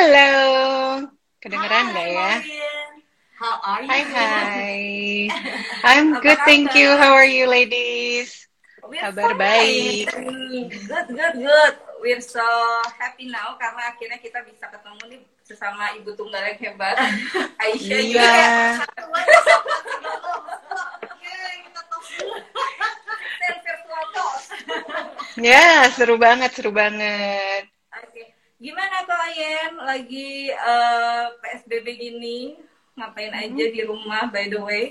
Halo, kedengeran nggak ya? How are you? Hai hai, I'm Apa good, thank you. How are you, ladies? We're Kabar fine. baik. Good, good, good. We're so happy now karena akhirnya kita bisa ketemu nih sesama ibu tunggal yang hebat. Aisyah juga. Iya. Virtual toast. Ya, seru banget, seru banget. Gimana kalian lagi eh, PSBB gini? Ngapain aja di rumah by the way?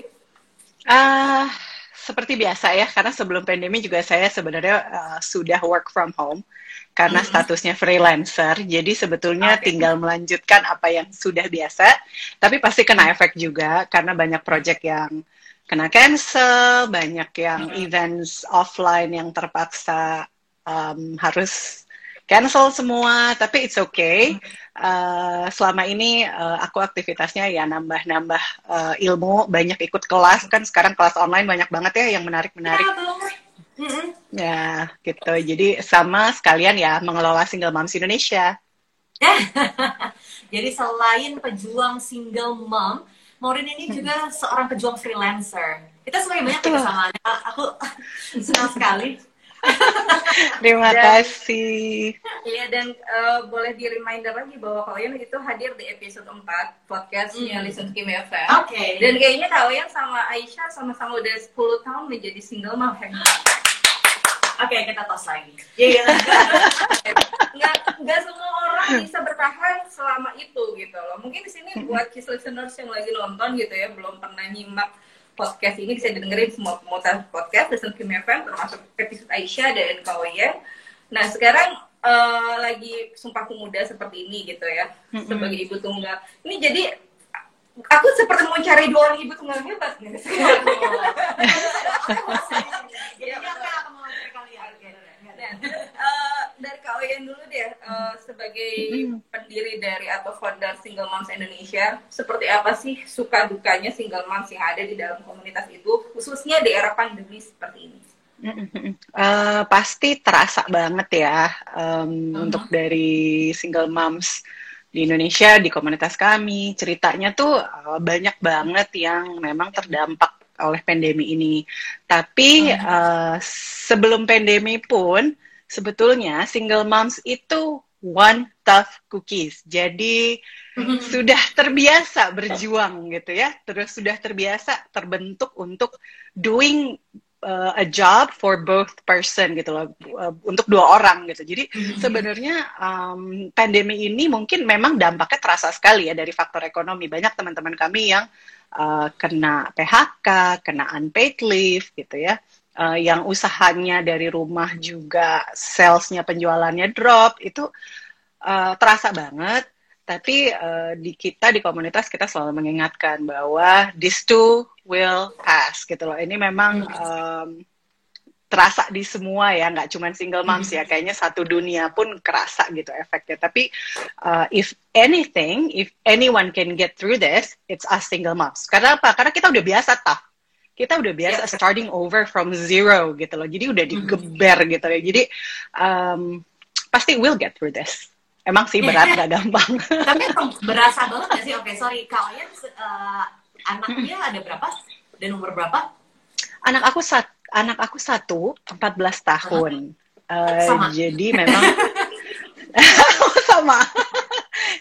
Ah, seperti biasa ya, karena sebelum pandemi juga saya sebenarnya uh, sudah work from home karena statusnya freelancer. Jadi sebetulnya Oke. tinggal melanjutkan apa yang sudah biasa, tapi pasti kena efek juga karena banyak project yang kena cancel, banyak yang events offline yang terpaksa um, harus cancel semua. Tapi it's okay. Uh, selama ini uh, aku aktivitasnya ya nambah-nambah uh, ilmu, banyak ikut kelas kan sekarang kelas online banyak banget ya yang menarik-menarik. Ya. Mm-mm. Ya, gitu. Jadi sama sekalian ya mengelola single moms Indonesia. Jadi selain pejuang single mom, Maureen ini juga seorang pejuang freelancer. Kita sebenarnya banyak Betul. kesamaannya. Aku senang sekali. Terima Dan- kasih. Iya dan eh, boleh di reminder lagi bahwa kalian itu hadir di episode 4 podcastnya Hmm. Listen Kim FM. Oke. Dan kayaknya kalian sama Aisyah sama-sama udah 10 tahun menjadi single mom. Oke, kita tos lagi. Iya. nggak nggak semua orang bisa bertahan selama itu gitu loh. Mungkin di sini buat kiss listeners yang lagi nonton gitu ya belum pernah nyimak podcast ini bisa didengerin semua pemutar podcast Listen Kim FM termasuk episode Aisyah dan Kawayan. Nah sekarang eh, lagi sumpah pemuda seperti ini gitu ya Mm-mm. sebagai ibu tunggal. Ini jadi aku seperti mau cari dua orang ibu tunggal hebat nih. Jadi apa yang akan mau cari kalian? Dan, eh, dari Kak Oyen dulu deh, eh, sebagai pendiri dari atau founder Single Moms Indonesia, seperti apa sih suka dukanya single moms yang ada di dalam komunitas itu, khususnya di era pandemi seperti ini? Eh, pasti terasa banget ya em, Mhm. untuk dari single moms di Indonesia di komunitas kami ceritanya tuh eh, banyak banget yang memang terdampak oleh pandemi ini. Tapi eh, sebelum pandemi pun sebetulnya single moms itu one tough cookies. Jadi sudah terbiasa berjuang gitu ya, terus sudah terbiasa terbentuk untuk doing uh, a job for both person gitu loh, uh, untuk dua orang gitu. Jadi sebenarnya um, pandemi ini mungkin memang dampaknya terasa sekali ya dari faktor ekonomi. Banyak teman-teman kami yang uh, kena PHK, kena unpaid leave gitu ya. Uh, yang usahanya dari rumah juga salesnya penjualannya drop itu uh, terasa banget. Tapi uh, di kita di komunitas kita selalu mengingatkan bahwa this too will pass gitu loh. Ini memang um, terasa di semua ya nggak cuma single moms ya. Kayaknya satu dunia pun kerasa gitu efeknya. Tapi uh, if anything if anyone can get through this it's us single moms. Karena apa? Karena kita udah biasa tough kita udah biasa starting over from zero gitu loh. Jadi udah digeber gitu ya. Jadi um, pasti we'll get through this. Emang sih berat gak gampang. Tapi berasa banget gak sih? Oke, sorry. Kalian eh, anaknya ada berapa? Dan umur berapa? anak aku sat anak aku satu 14 tahun. Eh, Sama. jadi memang sama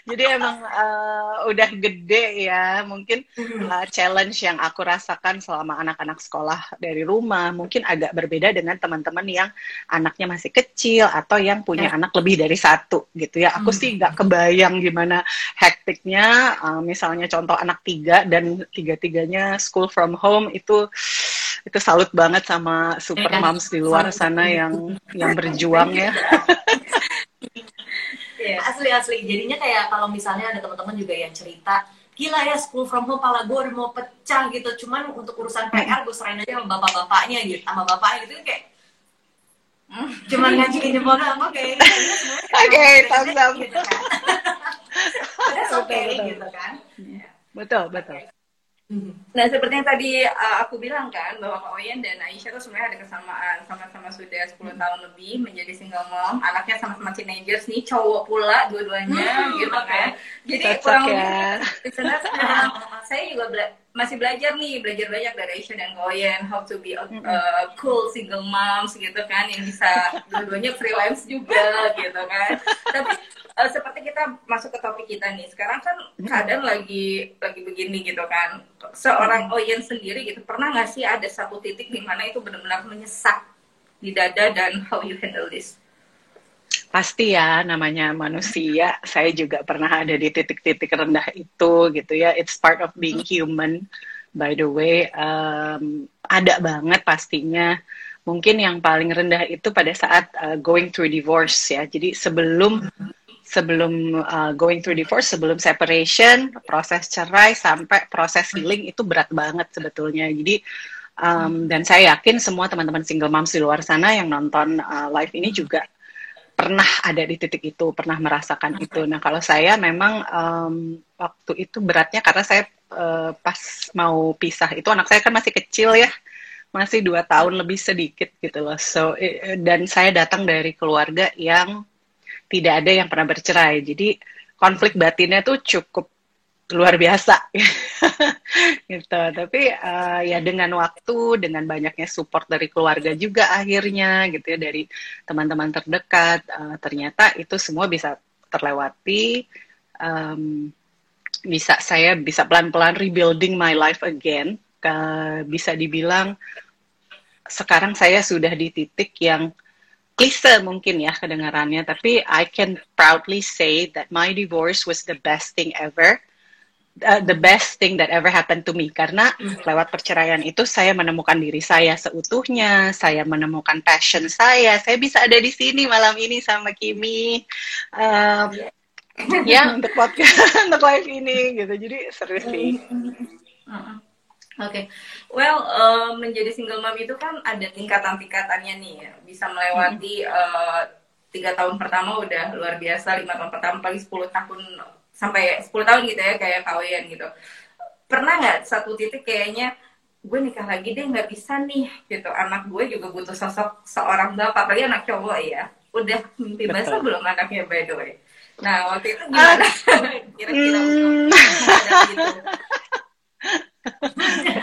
jadi emang eh, udah gede ya. Mungkin uh, challenge yang aku rasakan selama anak-anak sekolah dari rumah. Mungkin agak berbeda dengan teman-teman yang anaknya masih kecil atau yang punya anak lebih dari satu gitu ya. Aku Hmm. sih nggak kebayang gimana hektiknya uh, misalnya contoh anak tiga dan tiga-tiganya school from home itu itu salut banget sama super Iya. moms di luar sana yang yang berjuang ya Iya, asli asli. Jadinya kayak kalau misalnya ada teman-teman juga yang cerita, gila ya school from home pala gue udah mau pecah gitu. Cuman untuk urusan PR gue serahin aja sama bapak-bapaknya gitu, sama bapaknya gitu kayak cuman ngajuin jempol doang. oke. Oke, thumbs up. gitu kan okay Betul, betul. gitu kan. Betul betul Nah, seperti yang tadi uh, aku bilang kan, bahwa Kak Oyen dan Aisyah tuh sebenarnya ada kesamaan. Sama-sama sudah 10 hmm. tahun lebih menjadi single mom. Anaknya sama-sama teenagers nih, cowok pula dua-duanya hmm, gitu kan. Jadi kurang ya. lebih, saya juga masih belajar nih, belajar banyak dari Aisyah dan Kak Oyen, how to be a uh, cool single moms gitu kan, yang bisa dua-duanya freelance juga gitu kan. Tapi uh, seperti kita masuk ke topik kita nih sekarang kan keadaan lagi lagi begini gitu kan. Seorang Oyen sendiri gitu pernah nggak sih ada satu titik di mana itu benar-benar menyesak di dada dan how you handle this pasti ya namanya manusia saya juga pernah ada di titik-titik rendah itu gitu ya. It's part of being human by the way. Um, ada banget pastinya. Mungkin yang paling rendah itu pada saat uh, going through divorce ya. Jadi sebelum sebelum uh, going through divorce, sebelum separation, proses cerai sampai proses healing itu berat banget sebetulnya. Jadi um, dan saya yakin semua teman-teman single moms di luar sana yang nonton uh, live ini juga pernah ada di titik itu, pernah merasakan itu. Nah kalau saya memang um, waktu itu beratnya karena saya uh, pas mau pisah itu anak saya kan masih kecil ya masih dua tahun lebih sedikit gitu loh. So dan saya datang dari keluarga yang tidak ada yang pernah bercerai. Jadi konflik batinnya tuh cukup luar biasa gitu. Tapi uh, ya dengan waktu, dengan banyaknya support dari keluarga juga akhirnya gitu ya dari teman-teman terdekat, uh, ternyata itu semua bisa terlewati. Um, bisa saya bisa pelan-pelan rebuilding my life again. Uh, bisa dibilang sekarang saya sudah di titik yang klise mungkin ya kedengarannya, tapi I can proudly say that my divorce was the best thing ever. Uh, the best thing that ever happened to me karena mm. lewat perceraian itu saya menemukan diri saya seutuhnya, saya menemukan passion saya, saya bisa ada di sini malam ini sama Kimi, uh, ya untuk podcast untuk live ini gitu, jadi serius sih. Mm. Oke, okay. well uh, menjadi single mom itu kan ada tingkatan-tingkatannya nih, ya. bisa melewati uh, tiga tahun pertama udah luar biasa, lima tahun pertama paling sepuluh tahun sampai sepuluh tahun gitu ya kayak kawian gitu. Pernah nggak satu titik kayaknya gue nikah lagi deh nggak bisa nih gitu, anak gue juga butuh sosok seorang bapak, apalagi anak cowok ya. Udah mimpi basah belum anaknya by the way. Nah waktu itu gimana? Kira-kira untuk gitu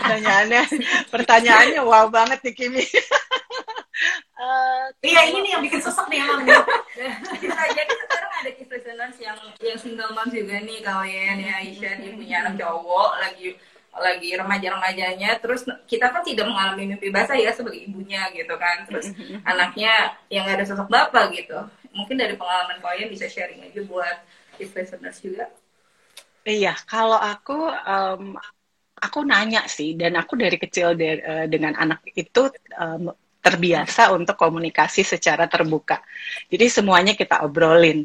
pertanyaannya pertanyaannya wow banget nih Kimi uh, iya ini nih yang bikin sosok nih emang bisa jadi sekarang ada kiss listeners yang yang single mom juga nih kalian ya Aisyah dia punya anak cowok lagi lagi remaja-remajanya. Terus kita kan tidak mengalami mimpi basah ya sebagai ibunya gitu kan. Terus anaknya yang gak ada sosok bapak gitu. Mungkin dari pengalaman kalian bisa sharing aja buat kiss listeners juga. Iya, kalau aku um, aku nanya sih dan aku dari kecil de uh, dengan anak itu um, terbiasa untuk komunikasi secara terbuka. Jadi semuanya kita obrolin.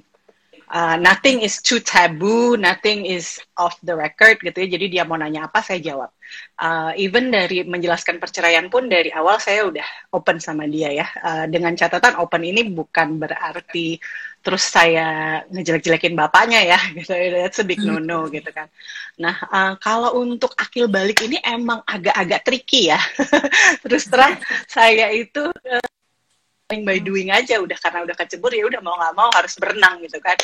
Uh, nothing is too taboo, nothing is off the record gitu ya. Jadi dia mau nanya apa saya jawab. Uh, even dari menjelaskan perceraian pun dari awal saya udah open sama dia ya. Uh, dengan catatan open ini bukan berarti terus saya ngejelek-jelekin bapaknya ya gitu. That's a big no no gitu kan. Nah uh, kalau untuk akil balik ini emang agak-agak tricky ya. Terus terang saya itu uh, by doing aja udah karena udah kecebur ya udah mau nggak mau harus berenang gitu kan.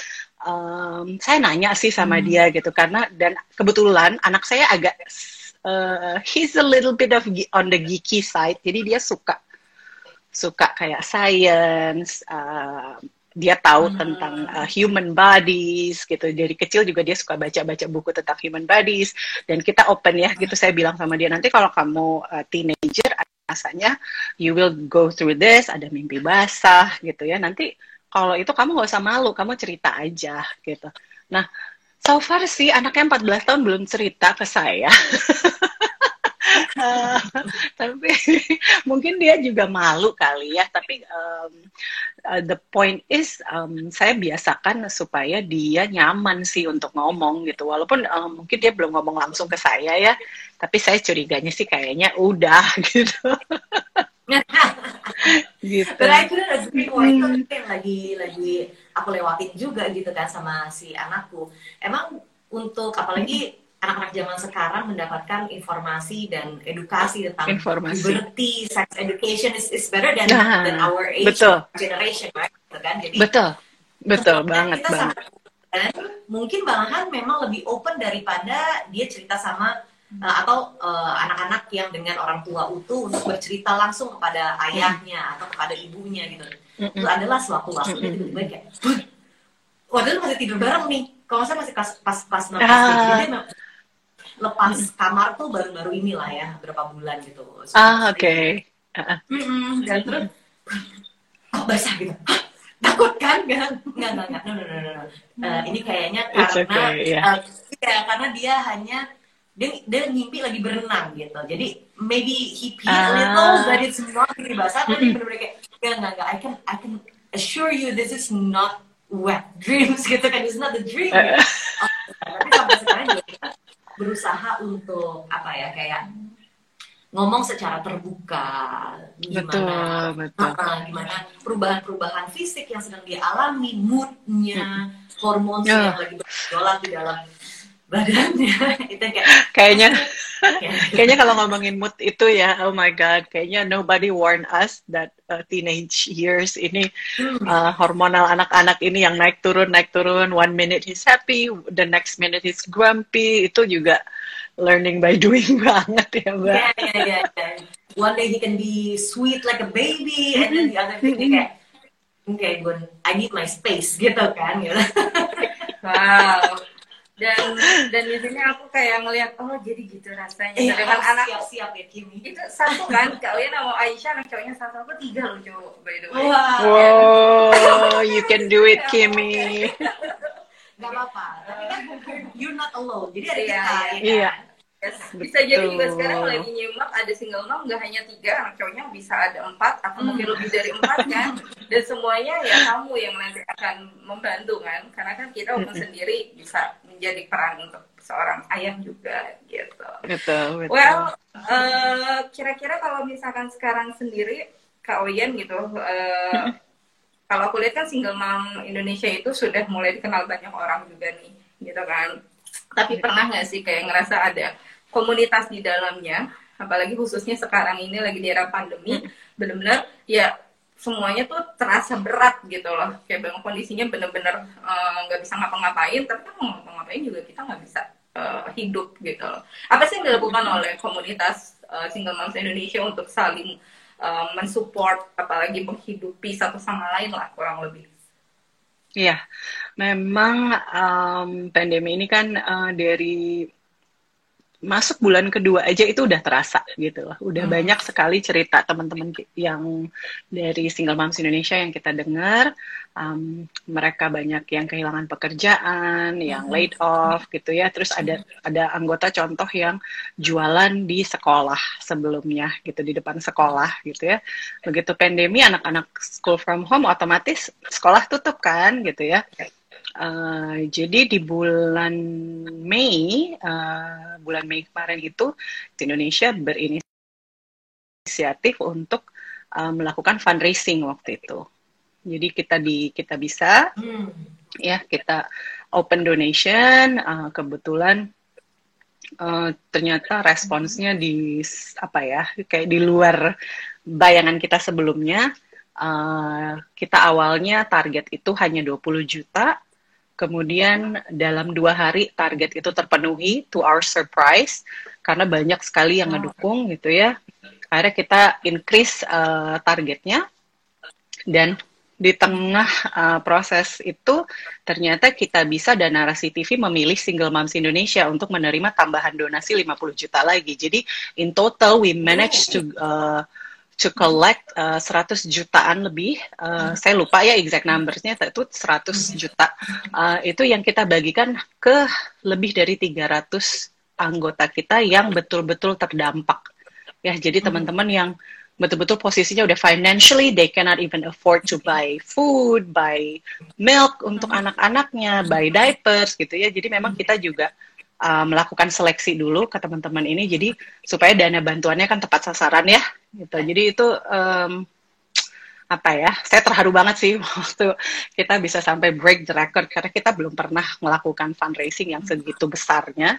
Um, saya nanya sih sama hmm. dia gitu karena dan kebetulan anak saya agak uh, he's a little bit of on the geeky side jadi dia suka suka kayak science uh, dia tahu hmm. tentang uh, human bodies gitu. Dari kecil juga dia suka baca-baca buku tentang human bodies. Dan kita open ya gitu. Saya bilang sama dia nanti kalau kamu uh, teenager rasanya you will go through this ada mimpi basah gitu ya. Nanti kalau itu kamu nggak usah malu kamu cerita aja gitu. Nah so far sih anaknya 14 tahun belum cerita ke saya uh, tapi mungkin dia juga malu kali ya tapi um, uh, the point is um, saya biasakan supaya dia nyaman sih untuk ngomong gitu walaupun um, mungkin dia belum ngomong langsung ke saya ya tapi saya curiganya sih kayaknya udah gitu gitu. But itu hmm. yang lagi lagi aku lewatin juga gitu kan sama si anakku. Emang untuk apalagi anak-anak zaman sekarang mendapatkan informasi dan edukasi tentang Informasi. puberty, sex education is, is better than, Nah, than our age betul. generation, right? Gitu kan? Jadi Betul, betul banget kita banget. dan mungkin malahan memang lebih open daripada dia cerita sama uh, atau uh, anak-anak yang dengan orang tua utuh untuk bercerita langsung kepada ayahnya atau kepada ibunya gitu. Itu adalah suatu waktu tiba-tiba kayak, "Huh, waduh masih tidur bareng nih. Kalau saya masih pas pas pas Ah. jadi dia memang lepas kamar tuh baru-baru inilah ya berapa bulan gitu. Ah, oke. Ah. Mm-mm, dan terus kok basah gitu takut kan kan nggak nggak nggak no no no. Eh, ini kayaknya It's karena okay, yeah. eh, ya, karena dia hanya dia dia ngimpi lagi berenang gitu jadi maybe he pee a little Ah. but it's not really basah tapi bener-bener kayak nggak nggak nggak I can I can assure you this is not wet dreams gitu kan it's not the dream. Oh, tapi sampai sekarang juga berusaha untuk apa ya kayak ngomong secara terbuka gimana Betul, betul. Gimana perubahan-perubahan fisik yang sedang dia alami moodnya hormon Ya. yang lagi bergejolak di dalam badannya itu kayak Kayaknya kayak Kayaknya kalau ngomongin mood itu ya, oh my god, kayaknya nobody warn us that uh, teenage years ini hmm, uh, hormonal anak-anak ini yang naik turun naik turun. One minute he's happy, the next minute he's grumpy. Itu juga learning by doing banget ya, Mbak. ya, ya, ya, ya. one day he can be sweet like a baby and then the other day dia kayak okay gue I need my space gitu kan gitu. Wow. Dan dan di sini aku kayak ngelihat oh jadi gitu rasanya Iya, dengan anak siap-siap ya Kimi itu satu kan kalian sama Aisyah anak cowoknya satu apa tiga loh cowok by the way. Wah, Wow, you can do it, Kimmy. nggak apa-apa. Tapi kan you're not alone. Jadi ada Iya, kita, ya kan? Iya. Yes. Bisa jadi juga sekarang lagi nyimak ada single mom nggak hanya tiga anak cowoknya bisa ada empat atau mungkin lebih dari empat kan dan semuanya ya kamu yang nanti akan membantu kan karena kan kita walaupun sendiri bisa menjadi peran untuk seorang ayah juga gitu. Betul, betul. Well, eh, kira-kira kalau misalkan sekarang sendiri Kak Oyen gitu, eh, kalau aku lihat kan single mom Indonesia itu sudah mulai dikenal banyak orang juga nih, gitu kan. Tapi pernah nggak sih kayak ngerasa ada komunitas di dalamnya, apalagi khususnya sekarang ini lagi di era pandemi, benar-benar ya semuanya tuh terasa berat gitu loh. Kayak memang kondisinya bener-bener eh, nggak bisa ngapa-ngapain, tapi kan mau ngapa-ngapain juga kita nggak bisa eh, hidup gitu loh. Apa sih yang dilakukan oleh komunitas eh, single moms Indonesia untuk saling eh, mensupport, apalagi menghidupi satu sama lain lah kurang lebih. Iya, memang um, pandemi ini kan uh, dari masuk bulan kedua aja itu udah terasa gitu loh. Udah Hmm. banyak sekali cerita teman-teman yang dari Single Moms Indonesia yang kita dengar. Um, mereka banyak yang kehilangan pekerjaan, yang Hmm. laid off gitu ya. Terus ada ada anggota contoh yang jualan di sekolah sebelumnya gitu di depan sekolah gitu ya. Begitu pandemi anak-anak school from home otomatis sekolah tutup kan gitu ya. Uh, jadi di bulan Mei, uh, bulan Mei kemarin itu di Indonesia berinisiatif untuk uh, melakukan fundraising waktu itu. Jadi kita di kita bisa Hmm. ya kita open donation. uh, kebetulan uh, ternyata responsnya di apa ya kayak di luar bayangan kita sebelumnya. Uh, kita awalnya target itu hanya 20 juta. Kemudian dalam dua hari target itu terpenuhi to our surprise karena banyak sekali yang ngedukung gitu ya. Akhirnya kita increase uh, targetnya dan di tengah uh, proses itu ternyata kita bisa dan Narasi TV memilih Single Moms Indonesia untuk menerima tambahan donasi 50 juta lagi. Jadi in total we managed to uh, to collect uh, 100 jutaan lebih. Uh, saya lupa ya exact numbersnya itu 100 juta. Uh, itu yang kita bagikan ke lebih dari 300 anggota kita yang betul-betul terdampak. Ya, jadi teman-teman yang betul-betul posisinya udah financially they cannot even afford to buy food, buy milk untuk anak-anaknya, buy diapers gitu ya. Jadi memang kita juga uh, melakukan seleksi dulu ke teman-teman ini jadi supaya dana bantuannya kan tepat sasaran ya gitu. Jadi itu um, apa ya? Saya terharu banget sih waktu kita bisa sampai break the record karena kita belum pernah melakukan fundraising yang segitu besarnya.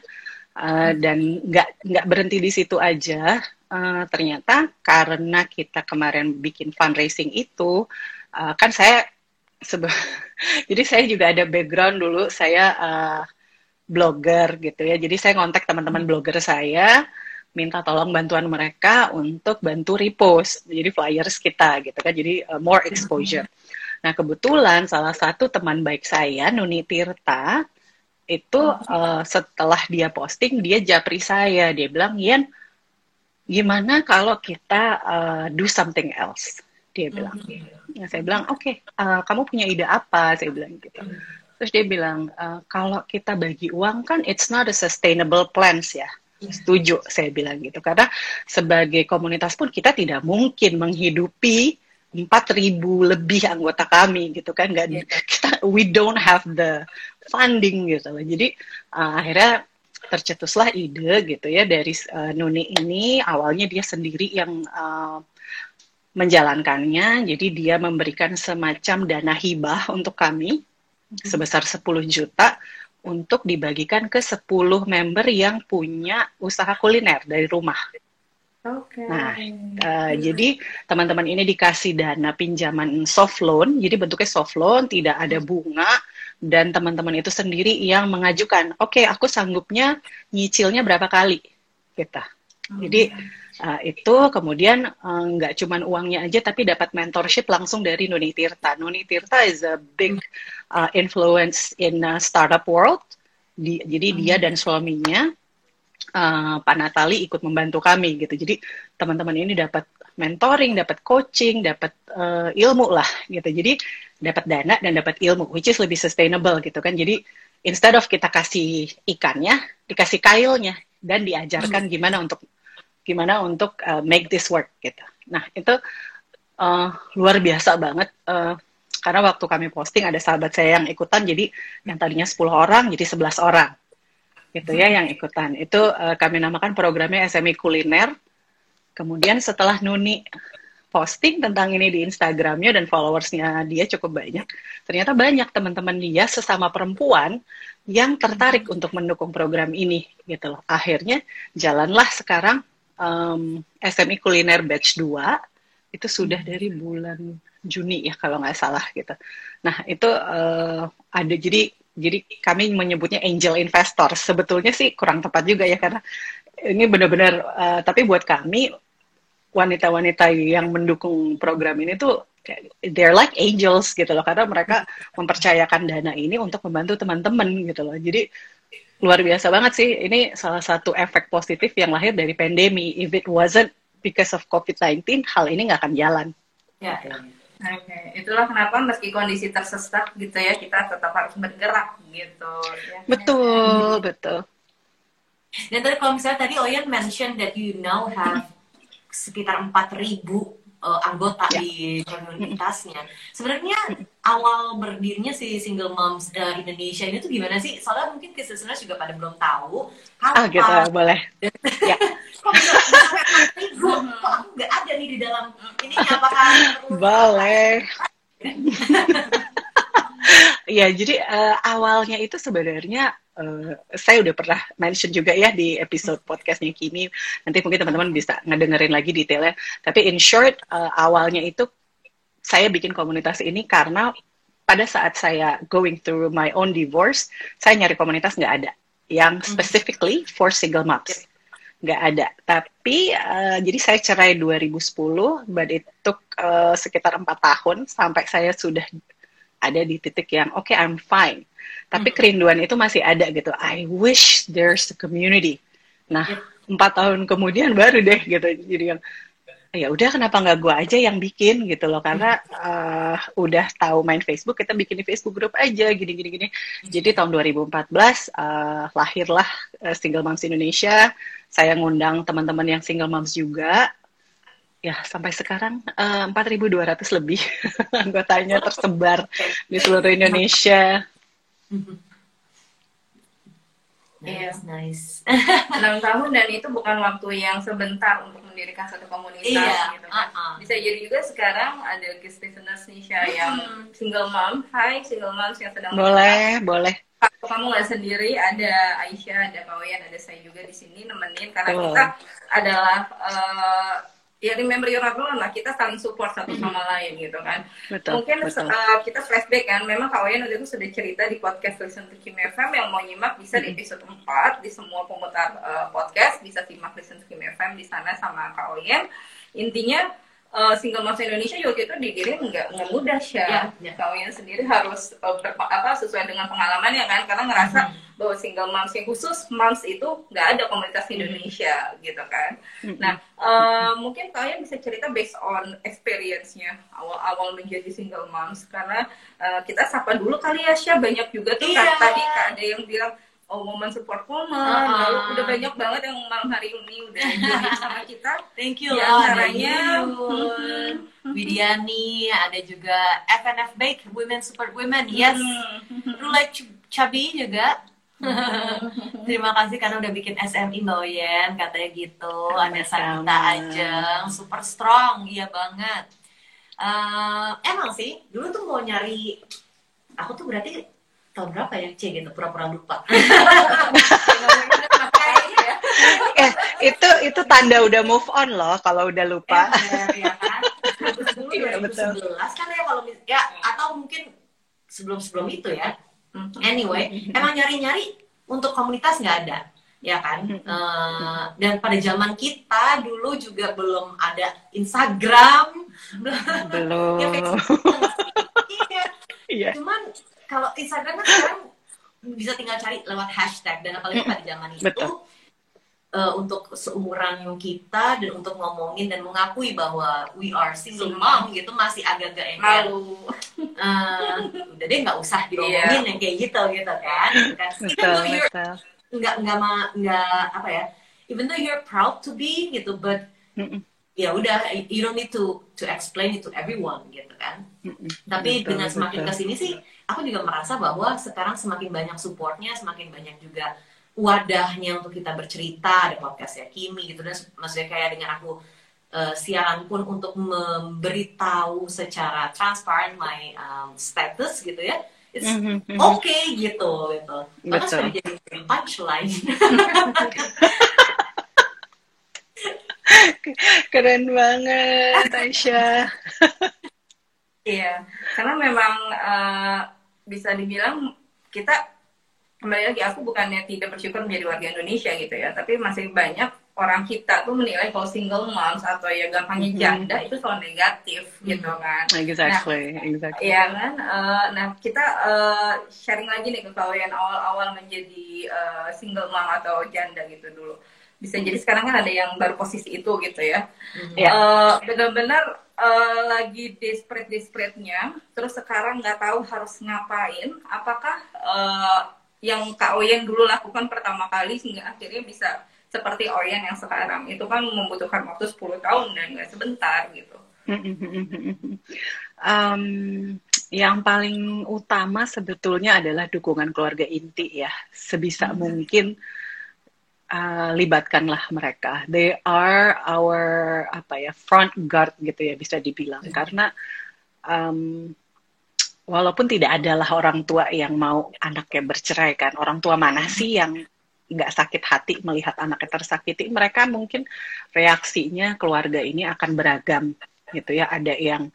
Uh, dan nggak nggak berhenti di situ aja. Uh, ternyata karena kita kemarin bikin fundraising itu, uh, kan saya sebe jadi saya juga ada background dulu saya uh, blogger gitu ya. Jadi saya ngontak teman-teman blogger saya, minta tolong bantuan mereka untuk bantu repost jadi flyers kita gitu kan. Jadi uh, more exposure. Nah kebetulan salah satu teman baik saya Nuni Tirta itu uh, setelah dia posting dia japri saya. Dia bilang Ian gimana kalau kita uh, do something else? Dia bilang. Nah, saya bilang oke okay, uh, kamu punya ide apa? Saya bilang gitu. Terus dia bilang uh, kalau kita bagi uang kan it's not a sustainable plans ya setuju saya bilang gitu. Karena sebagai komunitas pun kita tidak mungkin menghidupi empat ribu lebih anggota kami gitu kan. Nggak yeah. kita we don't have the funding gitu. Loh jadi uh, akhirnya tercetuslah ide gitu ya dari uh, Nuni ini. Awalnya dia sendiri yang uh, menjalankannya. Jadi dia memberikan semacam dana hibah untuk kami hmm. sebesar 10 juta untuk dibagikan ke 10 member yang punya usaha kuliner dari rumah Okay. Nah, uh, jadi teman-teman ini dikasih dana pinjaman soft loan, jadi bentuknya soft loan, tidak ada bunga, dan teman-teman itu sendiri yang mengajukan, oke, okay, aku sanggupnya nyicilnya berapa kali, kita. Hmm. Jadi uh, itu kemudian uh, nggak cuma uangnya aja, tapi dapat mentorship langsung dari Nuni Tirta. Nuni Tirta is a big uh, influence in uh, startup world. Di, jadi dia hmm. dan suaminya uh, Pak Natali ikut membantu kami gitu. Jadi teman-teman ini dapat mentoring, dapat coaching, dapat uh, ilmu lah gitu. Jadi dapat dana dan dapat ilmu, which is lebih sustainable gitu kan. Jadi instead of kita kasih ikannya, dikasih kailnya dan diajarkan hmm. gimana untuk gimana untuk uh, make this work gitu. Nah itu uh, luar biasa banget. Uh, karena waktu kami posting ada sahabat saya yang ikutan jadi yang tadinya 10 orang jadi 11 orang gitu ya yang ikutan. Itu uh, kami namakan programnya SME Kuliner. Kemudian setelah Nuni posting tentang ini di Instagramnya dan followersnya dia cukup banyak, ternyata banyak teman-teman dia sesama perempuan yang tertarik untuk mendukung program ini gitu loh. Akhirnya jalanlah sekarang um, SME Kuliner Batch 2 itu sudah dari bulan Juni ya kalau nggak salah gitu. Nah itu uh, ada jadi jadi kami menyebutnya angel investor. Sebetulnya sih kurang tepat juga ya karena ini benar-benar uh, tapi buat kami wanita-wanita yang mendukung program ini tuh they're like angels gitu loh karena mereka mempercayakan dana ini untuk membantu teman-teman gitu loh. Jadi luar biasa banget sih. Ini salah satu efek positif yang lahir dari pandemi. If it wasn't because of COVID-19, hal ini nggak akan jalan. Ya. Oke, okay. itulah kenapa meski kondisi tersesak gitu ya, kita tetap harus bergerak gitu. Ya. Betul, betul. Dan tadi kalau misalnya tadi Oyen mention that you now have sekitar 4.000 uh, anggota yeah. di komunitasnya. Sebenarnya awal berdirinya si single moms uh, Indonesia ini tuh gimana sih? Soalnya mungkin listeners juga pada belum tahu. Ah gitu, boleh. ya. kok bisa kok nggak ada nih di dalam ini apakah boleh ya jadi uh, awalnya itu sebenarnya uh, saya udah pernah mention juga ya di episode podcastnya Kimi. Nanti mungkin teman-teman bisa ngedengerin lagi detailnya. Tapi in short, uh, awalnya itu saya bikin komunitas ini karena pada saat saya going through my own divorce, saya nyari komunitas nggak ada yang mm-hmm. specifically for single moms. Nggak ada. Tapi uh, jadi saya cerai 2010, but it took uh, sekitar empat tahun sampai saya sudah ada di titik yang oke okay, I'm fine tapi kerinduan itu masih ada gitu. I wish there's a community. Nah empat tahun kemudian baru deh gitu jadi yang ya udah kenapa nggak gue aja yang bikin? gitu loh. Karena uh, udah tahu main Facebook kita bikin di Facebook grup aja gini gini gini. Jadi tahun 2014 uh, lahirlah uh, Single Moms Indonesia. Saya ngundang teman-teman yang single moms juga. Ya sampai sekarang uh, 4.200 lebih anggotanya tersebar di seluruh Indonesia. Iya, yes, nice. Enam tahun dan itu bukan waktu yang sebentar untuk mendirikan satu komunitas iya, gitu kan. Uh -uh. Bisa jadi juga sekarang ada guest listeners Nisha yang single mom. Hai single moms yang sedang Boleh, boleh. kamu nggak sendiri, ada Aisyah, ada Kawayan, ada saya juga di sini nemenin karena Betul. kita adalah eh, ya remember you're not alone lah kita saling support satu sama lain gitu kan. Betul, Mungkin betul. eh, kita flashback kan, memang Kawayan waktu itu sudah cerita di podcast Listen to Kim FM yang mau nyimak bisa di episode 4 di semua pemutar eh, podcast bisa simak Listen to Kim FM di sana sama Kawayan. Intinya eh, single moms Indonesia juga itu dikirim nggak nggak mudah sih Ya, ya. Kawayan sendiri harus berpa- apa sesuai dengan pengalamannya kan? Karena ngerasa Hmm. bahwa single moms yang khusus moms itu nggak ada komunitas di Indonesia gitu kan. Nah, eh, mungkin kalian bisa cerita based on experience-nya awal-awal menjadi single moms. Karena eh, kita sapa dulu kali ya Syah. Banyak juga tuh kan tadi ada yang bilang oh woman support woman Uh-uh. lalu udah banyak banget yang malam hari ini udah join sama kita Thank you ada antaranya, Widiani, ada juga FNF Bake, Women Support Women, yes. Hmm. Rulek Ch- Chabi juga. Terima kasih karena udah bikin SMI Mbak Oyen, katanya gitu. Ada. Sanita Ajeng, super strong, iya banget. Eh, emang sih, dulu tuh mau nyari, aku tuh berarti tahun berapa ya, C gitu, pura-pura lupa. Ya. Eh, itu itu tanda udah move on loh kalau udah lupa. Ember, ya kan? Dulu Iya, betul. 2011 kan ya kalau mis- ya atau mungkin sebelum-sebelum itu ya. Hmm. Anyway, emang nyari-nyari untuk komunitas nggak ada, ya kan? Eh, dan pada zaman kita dulu juga belum ada Instagram, Belum. ya Facebook. Iya. Iya. Cuman kalau Instagram kan sekarang bisa tinggal cari lewat hashtag dan apalagi pada zaman itu Betul. eh, untuk seumuran kita dan untuk ngomongin dan mengakui bahwa we are single. Mom gitu masih agak-agak malu. Eh, udah deh nggak usah diomongin yang kayak gitu gitu kan. Kan. Even Betul, though you're betul. nggak nggak ma- nggak apa ya even though you're proud to be gitu but ya udah you don't need to to explain it to everyone gitu kan. Mm-mm. tapi Betul, dengan semakin betul. ke sini sih aku juga merasa bahwa sekarang semakin banyak supportnya semakin banyak juga wadahnya untuk kita bercerita ada podcastnya Kimi gitu dan maksudnya kayak dengan aku eh, siaran pun untuk memberitahu secara transparent my um, status gitu ya it's Mhm, mhm. oke gitu gitu bahkan sudah jadi punchline Keren banget, Aisyah. Iya, karena memang eh, bisa dibilang kita kembali lagi aku bukannya tidak bersyukur menjadi warga Indonesia gitu ya, tapi masih banyak orang kita tuh menilai kalau single moms atau ya gampangnya Mhm. janda itu selalu negatif gitu kan. Exactly, exactly. Iya kan, Eh, nah kita eh, sharing lagi nih ke kalian awal-awal menjadi eh, single mom atau janda gitu dulu. Bisa jadi sekarang kan ada yang baru posisi itu gitu ya. Iya. Eh, benar-benar eh, lagi desperate desperate-nya, terus sekarang nggak tahu harus ngapain. Apakah eh, yang Kak Oyen dulu lakukan pertama kali sehingga akhirnya bisa seperti Oyen yang sekarang itu kan membutuhkan waktu 10 tahun dan nggak sebentar gitu. Um, yang paling utama sebetulnya adalah dukungan keluarga inti ya. Sebisa mungkin uh, libatkanlah mereka. They are our apa ya front guard gitu ya bisa dibilang karena um, walaupun tidak adalah orang tua yang mau anaknya bercerai kan, orang tua mana sih yang nggak sakit hati melihat anaknya tersakiti? Mereka mungkin reaksinya keluarga ini akan beragam gitu ya. Ada yang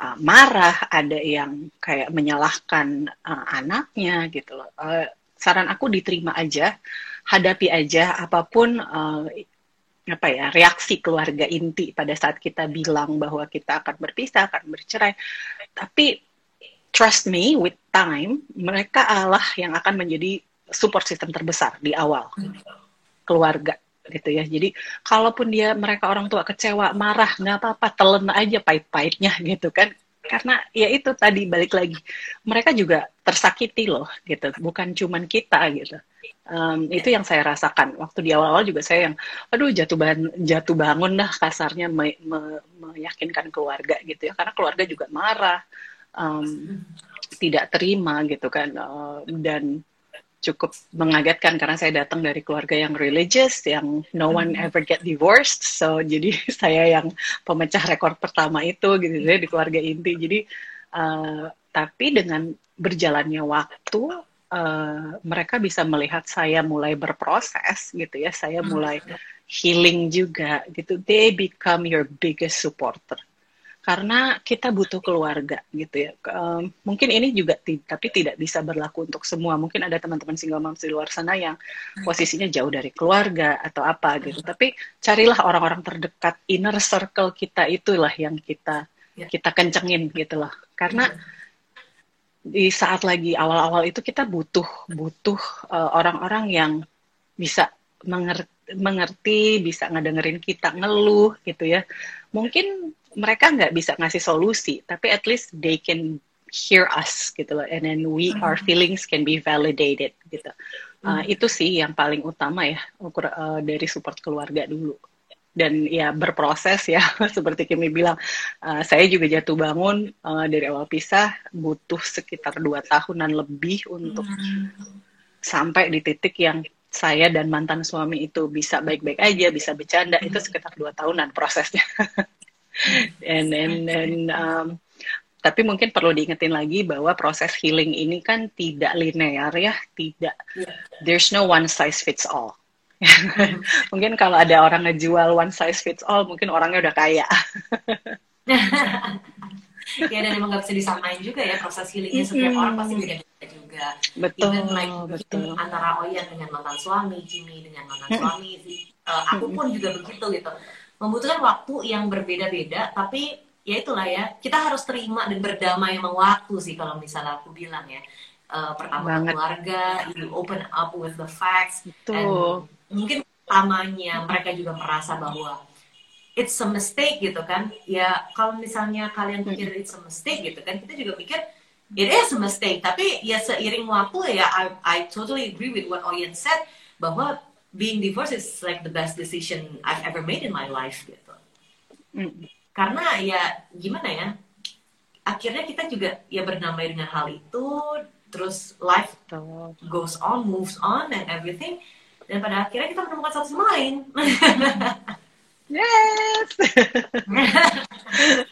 uh, marah, ada yang kayak menyalahkan uh, anaknya gitu loh. Uh, saran aku diterima aja, hadapi aja apa pun uh, apa ya reaksi keluarga inti pada saat kita bilang bahwa kita akan berpisah, akan bercerai. Tapi trust me, with time mereka Allah yang akan menjadi support system terbesar di awal keluarga gitu ya. Jadi kalaupun dia mereka orang tua kecewa, marah, nggak apa-apa, telan aja pahit-pahitnya gitu kan. Karena ya itu tadi balik lagi, mereka juga tersakiti loh gitu, bukan cuman kita gitu. Um, itu yang saya rasakan. Waktu di awal-awal juga saya yang, aduh jatuh bangun, jatuh bangun dah kasarnya me, me, meyakinkan keluarga gitu ya, karena keluarga juga marah, um, tidak terima gitu kan, uh, dan cukup mengagetkan karena saya datang dari keluarga yang religious, yang no one ever get divorced, so jadi saya yang pemecah rekor pertama itu gitu ya di keluarga inti. Jadi uh, tapi dengan berjalannya waktu, uh, mereka bisa melihat saya mulai berproses gitu ya saya mulai healing juga gitu they become your biggest supporter karena kita butuh keluarga gitu ya. Um, mungkin ini juga tapi tidak bisa berlaku untuk semua. Mungkin ada teman-teman single moms di luar sana yang posisinya jauh dari keluarga atau apa gitu. Tapi carilah orang-orang terdekat, inner circle kita itulah yang kita ya. kita kencengin gitu loh. Karena di saat lagi awal-awal itu kita butuh butuh uh, orang-orang yang bisa mengerti mengerti, bisa ngedengerin kita ngeluh gitu ya. Mungkin mereka nggak bisa ngasih solusi, tapi at least they can hear us gitu loh, and then we mm-hmm. our feelings can be validated gitu. Uh, mm. Itu sih yang paling utama ya ukur uh, dari support keluarga dulu. Dan ya berproses ya, seperti Kimi bilang, uh, saya juga jatuh bangun uh, dari awal pisah butuh sekitar dua tahunan lebih untuk mm. sampai di titik yang saya dan mantan suami itu bisa baik-baik aja, bisa bercanda, itu sekitar dua tahunan prosesnya. and and and um, tapi mungkin perlu diingetin lagi bahwa proses healing ini kan tidak linear ya, tidak yeah. there's no one size fits all. mungkin kalau ada orang ngejual one size fits all, mungkin orangnya udah kaya. ya dan emang gak bisa disamain juga ya proses healingnya setiap mm -hmm. orang pasti beda-beda juga. Betul. Even like betul. antara Oyan dengan mantan suami, Jimmy dengan mantan suami, uh, aku pun juga begitu gitu membutuhkan waktu yang berbeda-beda tapi ya itulah ya kita harus terima dan berdamai sama waktu sih kalau misalnya aku bilang ya uh, pertama Banget. keluarga you open up with the facts Betul. and mungkin pertamanya mereka juga merasa bahwa it's a mistake gitu kan. Ya kalau misalnya kalian pikir it's a mistake gitu kan kita juga pikir it is a mistake. Tapi ya seiring waktu ya I, I totally agree with what Oyen said bahwa being divorced is like the best decision I've ever made in my life gitu. Mm. Karena ya gimana ya, akhirnya kita juga ya berdamai dengan hal itu, terus life goes on, moves on and everything, dan pada akhirnya kita menemukan satu sama lain. Yes.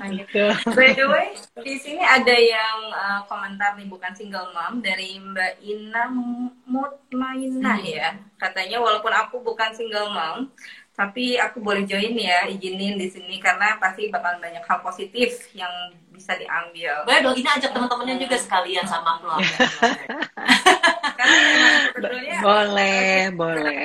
gitu. By the way, di sini ada yang uh, komentar nih bukan single mom dari Mbak Ina Mutmainah ya. Katanya walaupun aku bukan single mom, tapi aku boleh join ya, izinin di sini karena pasti bakal banyak hal positif yang bisa diambil. Boleh dong, ini ajak teman-temannya juga sekalian sama keluarga. karena memang sebetulnya boleh, boleh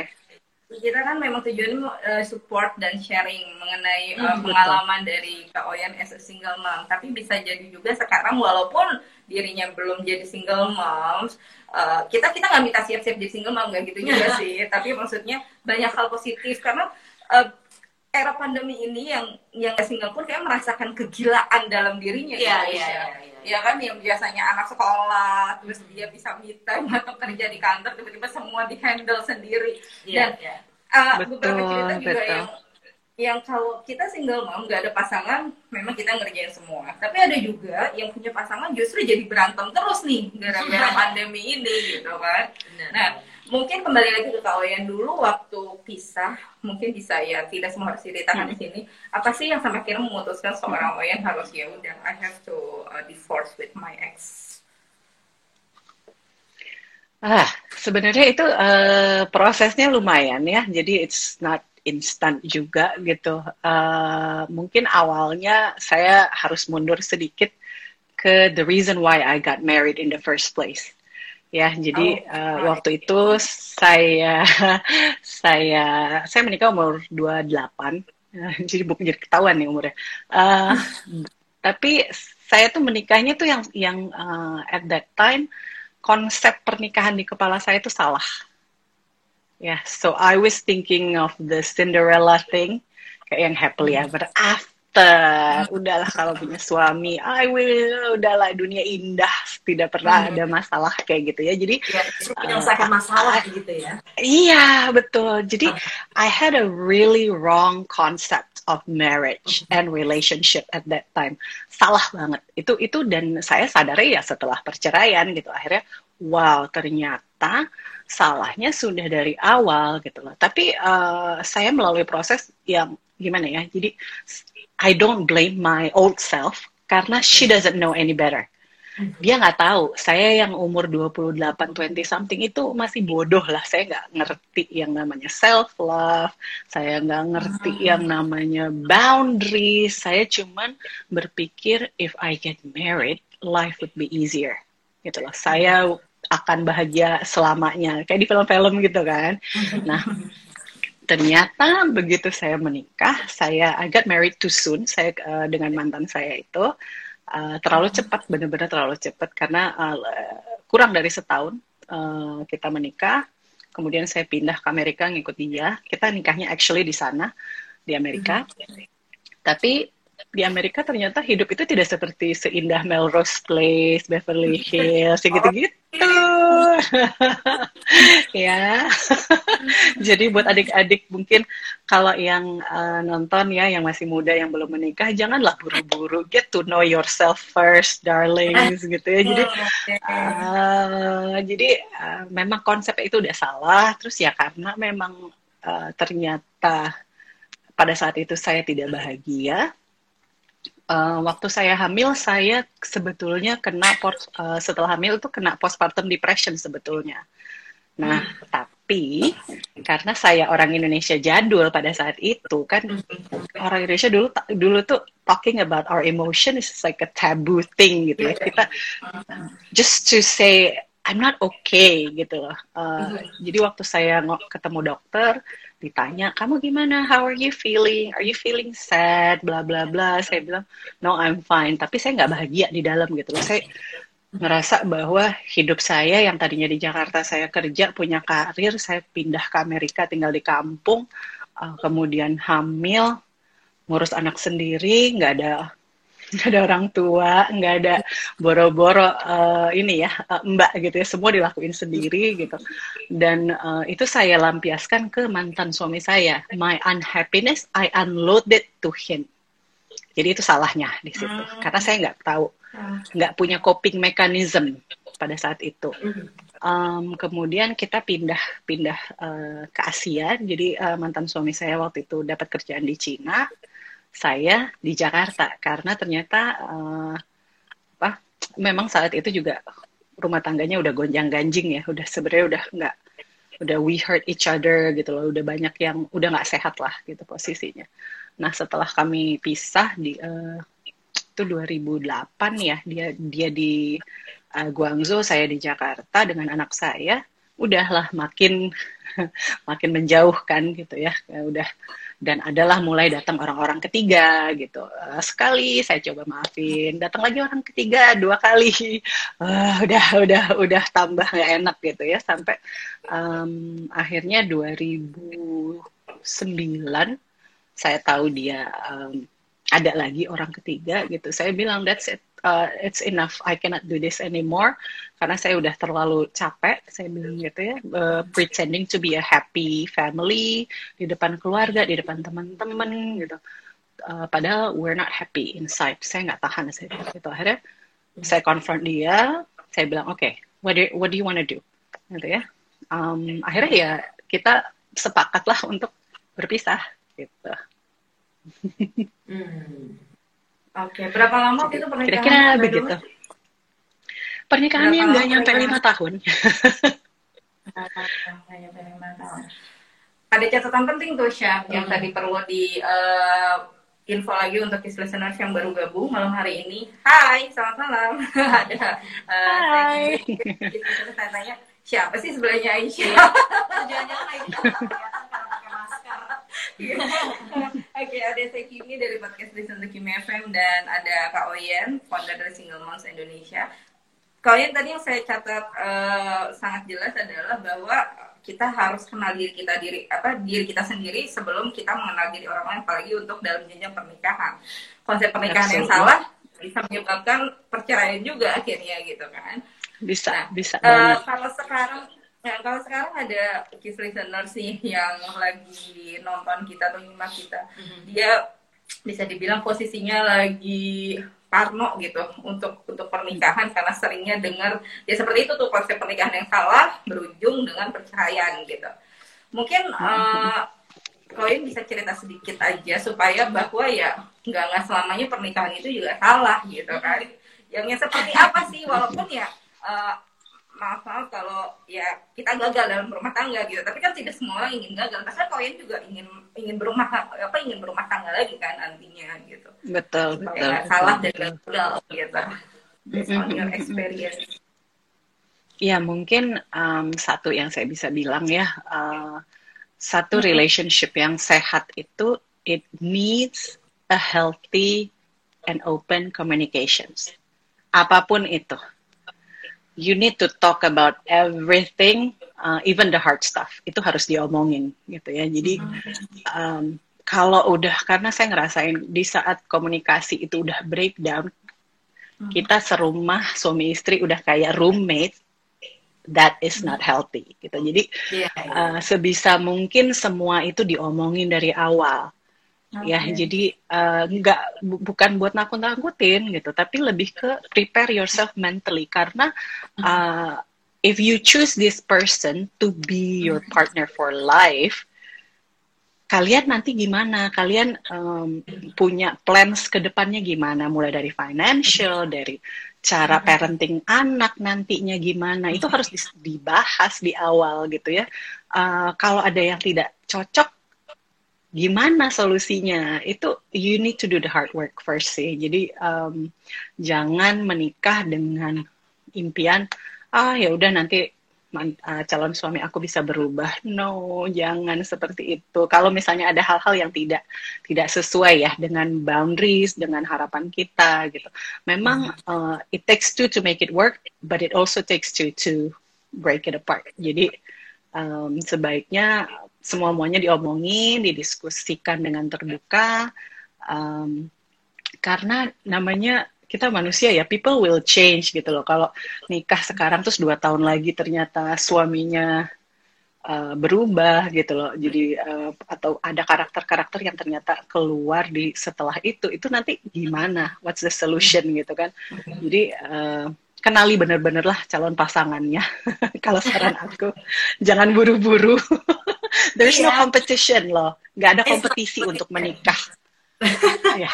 kita kan memang tujuannya uh, support dan sharing mengenai uh, pengalaman dari Kak Oyan as a single mom. Tapi bisa jadi juga sekarang walaupun dirinya belum jadi single mom, uh, kita kita nggak minta siap-siap jadi single mom nggak gitu juga sih. Tapi maksudnya banyak hal positif karena uh, era pandemi ini yang yang single pun kayak merasakan kegilaan dalam dirinya. Iya iya iya. Ya kan yang biasanya anak sekolah terus dia bisa time atau kerja di kantor tiba-tiba semua di handle sendiri. Yeah, Dan yeah. Uh, betul, beberapa cerita juga betul. yang yang kalau kita single mom nggak ada pasangan memang kita ngerjain semua. Tapi ada juga yang punya pasangan justru jadi berantem terus nih gara-gara pandemi ini gitu kan. Nah mungkin kembali lagi ke Kak dulu waktu pisah mungkin bisa ya tidak semua harus ceritakan hmm. di sini. Apa sih yang sampai akhirnya memutuskan seorang Oyen harus ya udah I have to uh, divorce with my ex. Ah, sebenarnya itu uh, prosesnya lumayan ya. Jadi it's not instant juga gitu. Uh, mungkin awalnya saya harus mundur sedikit ke the reason why I got married in the first place. Ya, jadi oh, uh, waktu itu saya saya saya menikah umur 28. jadi bukan jadi ketahuan nih umurnya. Uh, tapi saya tuh menikahnya tuh yang yang uh, at that time konsep pernikahan di kepala saya itu salah. Yeah, so I was thinking of the Cinderella thing, kayak yang happily mm. ever after. Udahlah kalau punya suami, I will, udahlah dunia indah, tidak pernah hmm. ada masalah kayak gitu ya. Jadi ya, menyelesaikan uh, masalah gitu ya. Iya, betul. Jadi I had a really wrong concept of marriage and relationship at that time. Salah banget. Itu itu dan saya sadar ya setelah perceraian gitu akhirnya wow ternyata salahnya sudah dari awal gitu loh. Tapi uh, saya melalui proses yang gimana ya? Jadi I don't blame my old self karena she doesn't know any better. dia nggak tahu. Saya yang umur 28 20 something itu masih bodoh lah. Saya nggak ngerti yang namanya self love saya nggak ngerti Hmm. yang namanya boundaries. Saya cuman berpikir if I get married life would be easier. Gitu loh. Saya akan bahagia selamanya. Kayak di film-film gitu kan. Nah ternyata begitu saya menikah saya I got married too soon saya eh, dengan mantan saya itu eh, terlalu cepat benar-benar terlalu cepat. Karena eh, kurang dari setahun eh, kita menikah. Kemudian saya pindah ke Amerika ngikut dia. Kita nikahnya actually di sana di Amerika. Tapi di Amerika ternyata hidup itu tidak seperti seindah Melrose Place, Beverly Hills, gitu-gitu. ya. Jadi buat adik-adik mungkin kalau yang uh, nonton ya yang masih muda yang belum menikah janganlah buru-buru get to know yourself first darlings gitu ya. Jadi uh, jadi uh, memang konsep itu udah salah terus ya karena memang uh, ternyata pada saat itu saya tidak bahagia Uh, waktu saya hamil, saya sebetulnya kena post, uh, setelah hamil itu kena postpartum depression sebetulnya. Nah, tapi karena saya orang Indonesia jadul pada saat itu kan orang Indonesia dulu dulu tuh talking about our emotion is like a taboo thing gitu ya. Kita just to say I'm not okay gitu loh. Uh, jadi waktu saya ketemu dokter ditanya kamu gimana? How are you feeling? Are you feeling sad? Bla bla bla. Saya bilang no I'm fine. Tapi saya nggak bahagia di dalam gitu loh. Saya ngerasa bahwa hidup saya yang tadinya di Jakarta saya kerja punya karir saya pindah ke Amerika tinggal di kampung uh, kemudian hamil ngurus anak sendiri nggak ada nggak ada orang tua, nggak ada boro-boro uh, ini ya uh, mbak gitu ya, semua dilakuin sendiri gitu. Dan uh, itu saya lampiaskan ke mantan suami saya. My unhappiness I unloaded to him. Jadi itu salahnya di situ, hmm. karena saya nggak tahu, nggak punya coping mechanism pada saat itu. Um, kemudian kita pindah pindah uh, ke Asia. Jadi uh, mantan suami saya waktu itu dapat kerjaan di Cina saya di Jakarta karena ternyata uh, apa memang saat itu juga rumah tangganya udah gonjang ganjing ya udah sebenarnya udah nggak udah we hurt each other gitu loh udah banyak yang udah nggak sehat lah gitu posisinya. Nah setelah kami pisah di uh, itu 2008 ya dia dia di uh, Guangzhou saya di Jakarta dengan anak saya udahlah makin makin menjauhkan gitu ya udah dan adalah mulai datang orang-orang ketiga gitu. Uh, sekali saya coba maafin. Datang lagi orang ketiga dua kali. Uh, udah udah udah tambah nggak enak gitu ya. Sampai um, akhirnya 2009 saya tahu dia um, ada lagi orang ketiga gitu. Saya bilang that's it uh, it's enough. I cannot do this anymore. Karena saya udah terlalu capek saya bilang gitu ya uh, pretending to be a happy family di depan keluarga di depan teman-teman gitu. Uh, padahal we're not happy inside. Saya nggak tahan saya gitu akhirnya saya confront dia saya bilang oke okay, what do what do you wanna do? Gitu ya. Um, akhirnya ya kita sepakatlah untuk berpisah gitu hmm. Oke, okay. berapa lama itu pernikahan? Kira-kira begitu. Pernikahannya nggak nyampe lima tahun. Ada catatan penting tuh, Syah, hmm. yang tadi perlu di uh, info lagi untuk his listeners yang baru gabung malam hari ini. Hai, selamat malam. Ada uh, Hai. Saya tanya, siapa sih sebelahnya Aisyah? Jangan-jangan Aisyah. Oke, ada saya Kimi dari podcast Listen to Kimi FM dan ada Kak Oyen, founder dari Single Moms Indonesia. Kak Oyen tadi yang saya catat uh, sangat jelas adalah bahwa kita harus kenal diri kita diri apa diri kita sendiri sebelum kita mengenal diri orang lain apalagi untuk dalam jenjang pernikahan. Konsep pernikahan yang salah bisa menyebabkan perceraian juga akhirnya gitu kan. Bisa, nah, bisa. Uh, kalau sekarang Nah, kalau sekarang ada kiss listeners nih yang lagi nonton kita atau nyimak kita, mm-hmm. dia bisa dibilang posisinya lagi parno gitu untuk untuk pernikahan karena seringnya dengar ya seperti itu tuh konsep pernikahan yang salah berujung dengan perceraian gitu. Mungkin uh, kalian bisa cerita sedikit aja supaya bahwa ya nggak nggak selamanya pernikahan itu juga salah gitu kan yang yang seperti apa sih walaupun ya uh, maaf maaf kalau ya kita gagal dalam rumah tangga gitu. Tapi kan tidak semua orang ingin gagal. Pasti kalian juga ingin ingin berumah apa ingin berumah tangga lagi kan nantinya gitu. Betul betul, betul salah dan gagal gitu. Based on your experience. Ya mungkin um, satu yang saya bisa bilang ya uh, satu relationship yang sehat itu it needs a healthy and open communications. Apa pun itu you need to talk about everything, uh, even the hard stuff. Itu harus diomongin gitu ya. Jadi um, kalau udah karena saya ngerasain di saat komunikasi itu udah breakdown, hmm. kita serumah suami istri udah kayak roommate, that is not healthy gitu. Jadi yeah, yeah. Uh, sebisa mungkin semua itu diomongin dari awal. Okay. Ya, jadi uh, nggak bu bukan buat nakut-nakutin gitu, tapi lebih ke prepare yourself mentally karena uh, if you choose this person to be your partner for life, kalian nanti gimana? Kalian um, punya plans ke depannya gimana? Mulai dari financial, dari cara parenting anak nantinya gimana? Itu harus dibahas di awal gitu ya. Uh, kalau ada yang tidak cocok gimana solusinya? Itu you need to do the hard work first sih. Jadi um, jangan menikah dengan impian ah ya udah nanti uh, calon suami aku bisa berubah. No jangan seperti itu. Kalau misalnya ada hal-hal yang tidak tidak sesuai ya dengan boundaries dengan harapan kita gitu. Memang uh, it takes two to make it work but it also takes two to break it apart. Jadi um, sebaiknya semua muanya diomongin, didiskusikan dengan terbuka, um, karena namanya kita manusia ya, people will change gitu loh. Kalau nikah sekarang terus dua tahun lagi ternyata suaminya uh, berubah gitu loh, jadi uh, atau ada karakter-karakter yang ternyata keluar di setelah itu, itu nanti gimana? What's the solution gitu kan? Jadi uh, kenali bener-bener lah calon pasangannya. Kalau saran aku, jangan buru-buru. There's yeah. no iya. competition loh. Gak ada kompetisi untuk menikah. ya.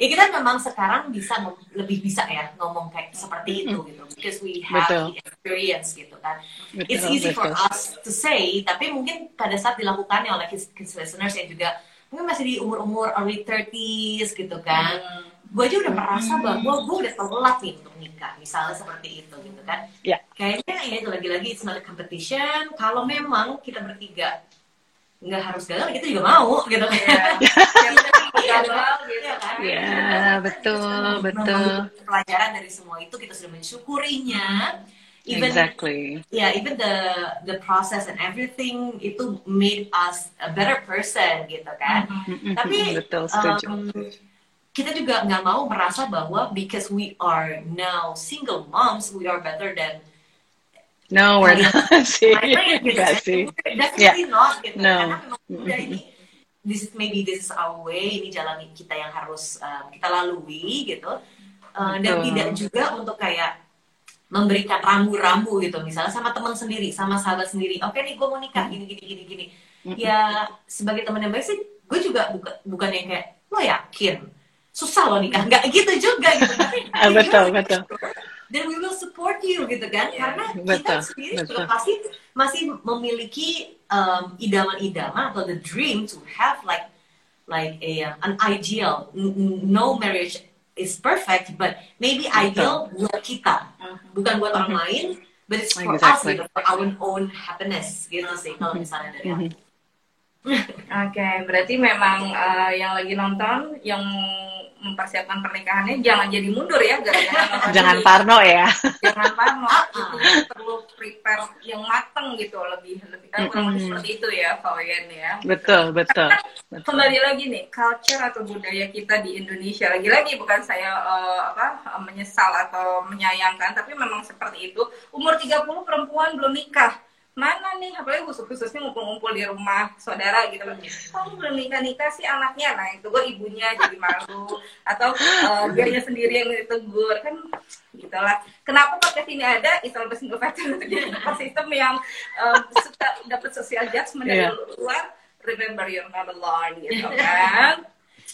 ya kita memang sekarang bisa lebih bisa ya ngomong kayak seperti itu gitu because we have betul. the experience gitu kan betul, it's easy betul. for us to say tapi mungkin pada saat dilakukannya oleh his, his listeners yang juga mungkin masih di umur-umur early 30s gitu kan hmm gue aja udah merasa hmm. bahwa gue udah telat nih untuk nikah misalnya seperti itu gitu kan. Yeah. kayaknya ya itu lagi-lagi it's not a competition. Kalau memang kita bertiga nggak harus gagal kita juga mau gitu kan. Yeah. gitu kan. Yeah, betul betul. pelajaran dari semua itu kita sudah mensyukurinya. Even exactly. yeah even the the process and everything itu made us a better person gitu kan. Mm -hmm. tapi betul setuju. um, kita juga nggak mau merasa bahwa because we are now single moms we are better than no we're not. Sih gitu, sih. Definitely yeah. not gitu. No. karena memang udah ini this is maybe this is our way ini jalan kita yang harus um, kita lalui gitu. Uh, dan tidak juga untuk kayak memberikan rambu-rambu gitu. Misalnya sama teman sendiri sama sahabat sendiri. Oke okay, nih gue mau nikah gini gini gini gini. Ya sebagai teman yang baik sih gue juga bukan bukan yang kayak lo yakin susah loh nikah nggak gitu juga gitu betul betul dan we will support you gitu kan yeah. karena betul, kita sendiri betul. pasti masih memiliki um, idaman-idaman atau the dream to have like like a um, an ideal no marriage is perfect but maybe betul. ideal buat kita bukan buat orang lain but it's for exactly. us gitu for our own happiness gitu sih kalau misalnya dari aku. Oke, okay, berarti memang uh, yang lagi nonton yang mempersiapkan pernikahannya jangan jadi mundur ya gara-gara jangan parno ya. Jangan parno itu perlu prepare yang mateng gitu lebih lebih kan kurang lebih seperti itu ya kalian ya. Betul betul, betul. kembali lagi nih culture atau budaya kita di Indonesia. Lagi-lagi bukan saya uh, apa menyesal atau menyayangkan tapi memang seperti itu. Umur 30 perempuan belum nikah mana nih? Apalagi khusus khususnya ngumpul-ngumpul di rumah saudara gitu. Kan kamu belum nikah nikah sih anaknya? Nah itu gue ibunya jadi malu. Atau uh, sendiri yang ditegur. Kan gitulah kenapa podcast ini ada? Isol Single Factor. Untuk jadi sistem yang uh, suka dapat sosial judgment dari yeah. luar. Remember you're not alone gitu kan?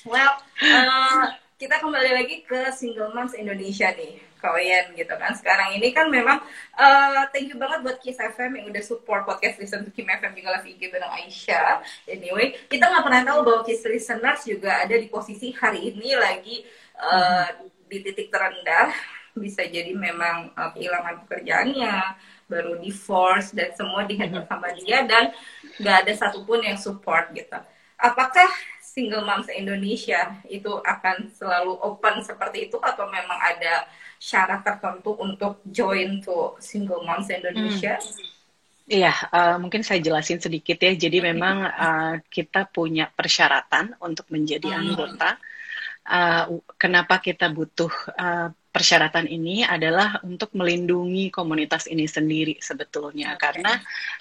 Well uh, kita kembali lagi ke Single Moms Indonesia nih, kalian gitu kan. Sekarang ini kan memang uh, thank you banget buat Kiss FM yang udah support podcast Listen to Kim FM juga live IG bareng Aisyah. Anyway, kita nggak pernah tahu bahwa Kiss Listeners juga ada di posisi hari ini lagi uh, di titik terendah. Bisa jadi memang uh, kehilangan pekerjaannya, baru divorce dan semua dihandle sama dia dan nggak ada satupun yang support gitu. Apakah single moms Indonesia itu akan selalu open seperti itu atau memang ada syarat tertentu untuk join to single moms Indonesia? Hmm. Iya, uh, mungkin saya jelasin sedikit ya. Jadi memang uh, kita punya persyaratan untuk menjadi hmm. anggota. Uh, kenapa kita butuh uh, persyaratan ini adalah untuk melindungi komunitas ini sendiri sebetulnya okay. karena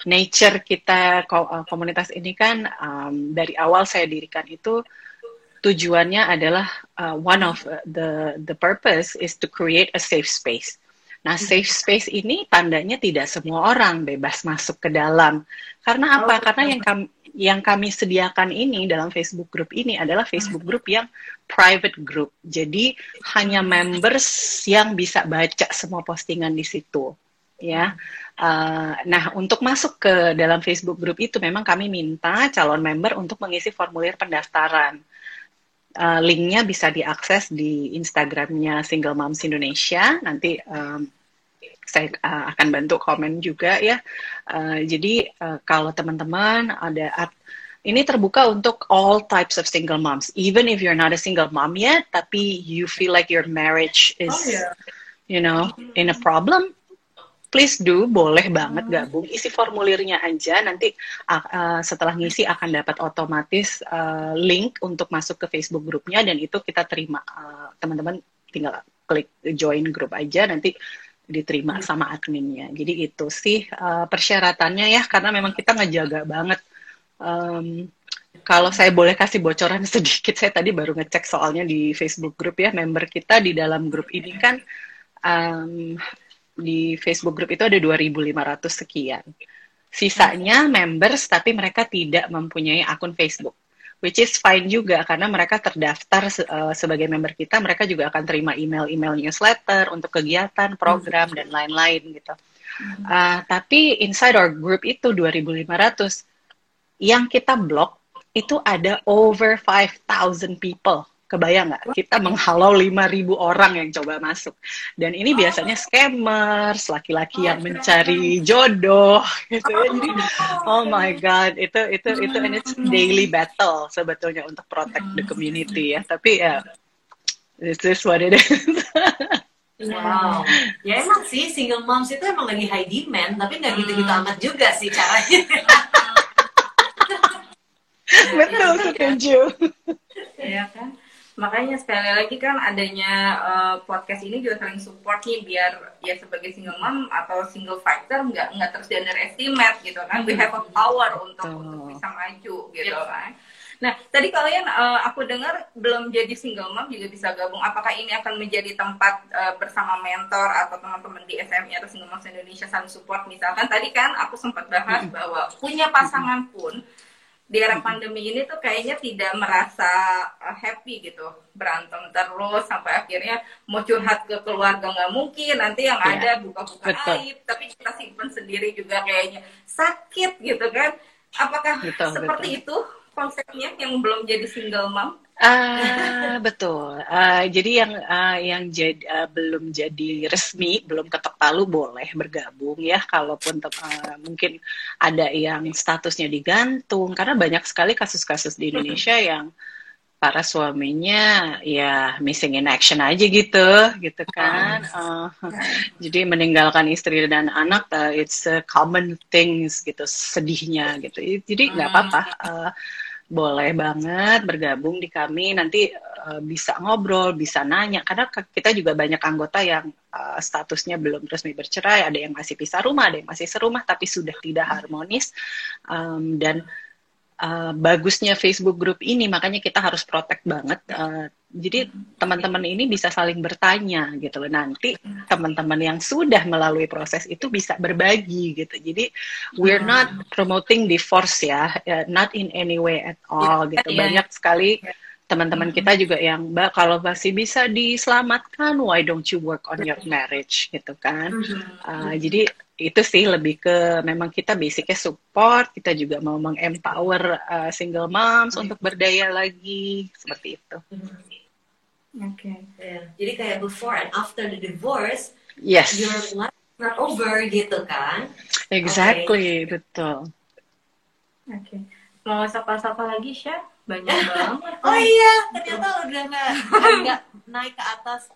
nature kita komunitas ini kan um, dari awal saya dirikan itu tujuannya adalah uh, one of the the purpose is to create a safe space. Nah, hmm. safe space ini tandanya tidak semua orang bebas masuk ke dalam. Karena apa? Oh, Karena yang kami yang kami sediakan ini dalam Facebook group ini adalah Facebook group yang private group. Jadi hanya members yang bisa baca semua postingan di situ, ya. Uh, nah, untuk masuk ke dalam Facebook group itu memang kami minta calon member untuk mengisi formulir pendaftaran. Uh, linknya bisa diakses di Instagramnya Single Moms Indonesia. Nanti um, saya uh, akan bantu komen juga ya. Uh, jadi uh, kalau teman-teman ada ini terbuka untuk all types of single moms. Even if you're not a single mom yet, tapi you feel like your marriage is, oh, yeah. you know, in a problem, please do, boleh banget gabung. Isi formulirnya aja, nanti uh, setelah ngisi akan dapat otomatis uh, link untuk masuk ke Facebook grupnya dan itu kita terima. Teman-teman uh, tinggal klik join grup aja, nanti diterima iya. sama adminnya. Jadi itu sih uh, persyaratannya ya karena memang kita ngejaga banget. Um, kalau saya boleh kasih bocoran sedikit, saya tadi baru ngecek soalnya di Facebook grup ya, member kita di dalam grup ini kan um, di Facebook grup itu ada 2.500 sekian. Sisanya members tapi mereka tidak mempunyai akun Facebook which is fine juga karena mereka terdaftar uh, sebagai member kita, mereka juga akan terima email-email newsletter untuk kegiatan, program dan lain-lain gitu. Uh, tapi inside our group itu 2.500 yang kita blok itu ada over 5,000 people Kebayang nggak? Kita menghalau 5.000 orang yang coba masuk. Dan ini biasanya scammers, laki-laki yang mencari jodoh, gitu ya. Jadi, oh my god, itu itu itu and it's daily battle sebetulnya untuk protect the community ya. Tapi ya, this is what it is. Wow, ya emang sih single moms itu emang lagi high demand, tapi nggak gitu-gitu amat juga sih caranya. Betul, setuju. Iya kan? Makanya sekali lagi kan adanya uh, podcast ini juga saling support nih biar ya sebagai single mom atau single fighter nggak nggak terus underestimate gitu kan. We have a power untuk oh. untuk bisa maju gitu yeah. kan. Nah tadi kalian uh, aku dengar belum jadi single mom juga bisa gabung. Apakah ini akan menjadi tempat uh, bersama mentor atau teman-teman di SMI atau single moms Indonesia saling support? Misalkan tadi kan aku sempat bahas bahwa punya pasangan pun di era pandemi ini tuh kayaknya tidak merasa uh, happy gitu. Berantem terus sampai akhirnya mau curhat ke keluarga nggak mungkin. Nanti yang ya, ada buka-buka aib tapi kita simpan sendiri juga kayaknya. Sakit gitu kan. Apakah betul, seperti betul. itu konsepnya yang belum jadi single mom Uh, betul. Uh, jadi yang uh, yang jadi uh, belum jadi resmi, belum ketok palu boleh bergabung ya. Kalaupun uh, mungkin ada yang statusnya digantung, karena banyak sekali kasus-kasus di Indonesia yang para suaminya ya missing in action aja gitu, gitu kan. Uh, jadi meninggalkan istri dan anak, uh, it's a common things gitu, sedihnya gitu. Jadi nggak apa-apa. Uh, boleh banget bergabung di kami. Nanti uh, bisa ngobrol bisa nanya. Karena kita juga banyak anggota yang uh, statusnya belum resmi bercerai. Ada yang masih pisah rumah ada yang masih serumah tapi sudah tidak harmonis. Um, dan bagusnya Facebook group ini makanya kita harus protect banget. Uh, jadi teman-teman ini bisa saling bertanya gitu loh. Nanti teman-teman yang sudah melalui proses itu bisa berbagi gitu. Jadi we're not promoting divorce ya, not in any way at all gitu. Banyak sekali teman-teman kita juga yang mbak kalau masih bisa diselamatkan why don't you work on your marriage? gitu kan. Uh, jadi itu sih lebih ke memang kita basicnya support kita juga mau mengempower uh, single moms untuk berdaya lagi seperti itu. Oke. Okay. yeah. jadi kayak before and after the divorce yes. your life not over gitu kan? Exactly okay. betul. Oke. Okay. mau sapa-sapa lagi Syah banyak banget. Oh iya ternyata udah nggak nggak naik ke atas.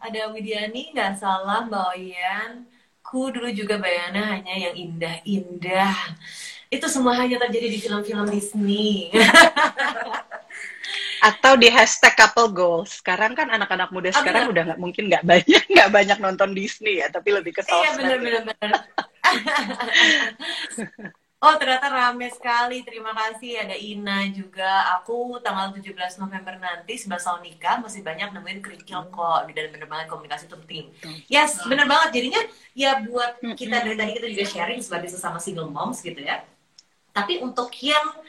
Ada Widiani nggak salah Mbak Oyen ku dulu juga Bayana hanya yang indah-indah. Itu semua hanya terjadi di film-film Disney. Atau di hashtag couple goals. Sekarang kan anak-anak muda sekarang udah nggak mungkin nggak banyak nggak banyak nonton Disney ya tapi lebih ke iya benar-benar Oh ternyata rame sekali, terima kasih ada Ina juga. Aku tanggal 17 November nanti 11 tahun nikah masih banyak nemuin kerikil kok dan bener banget komunikasi itu penting. Yes, bener banget. Jadinya ya buat kita dari tadi kita juga sharing sebagai sesama single moms gitu ya. Tapi untuk yang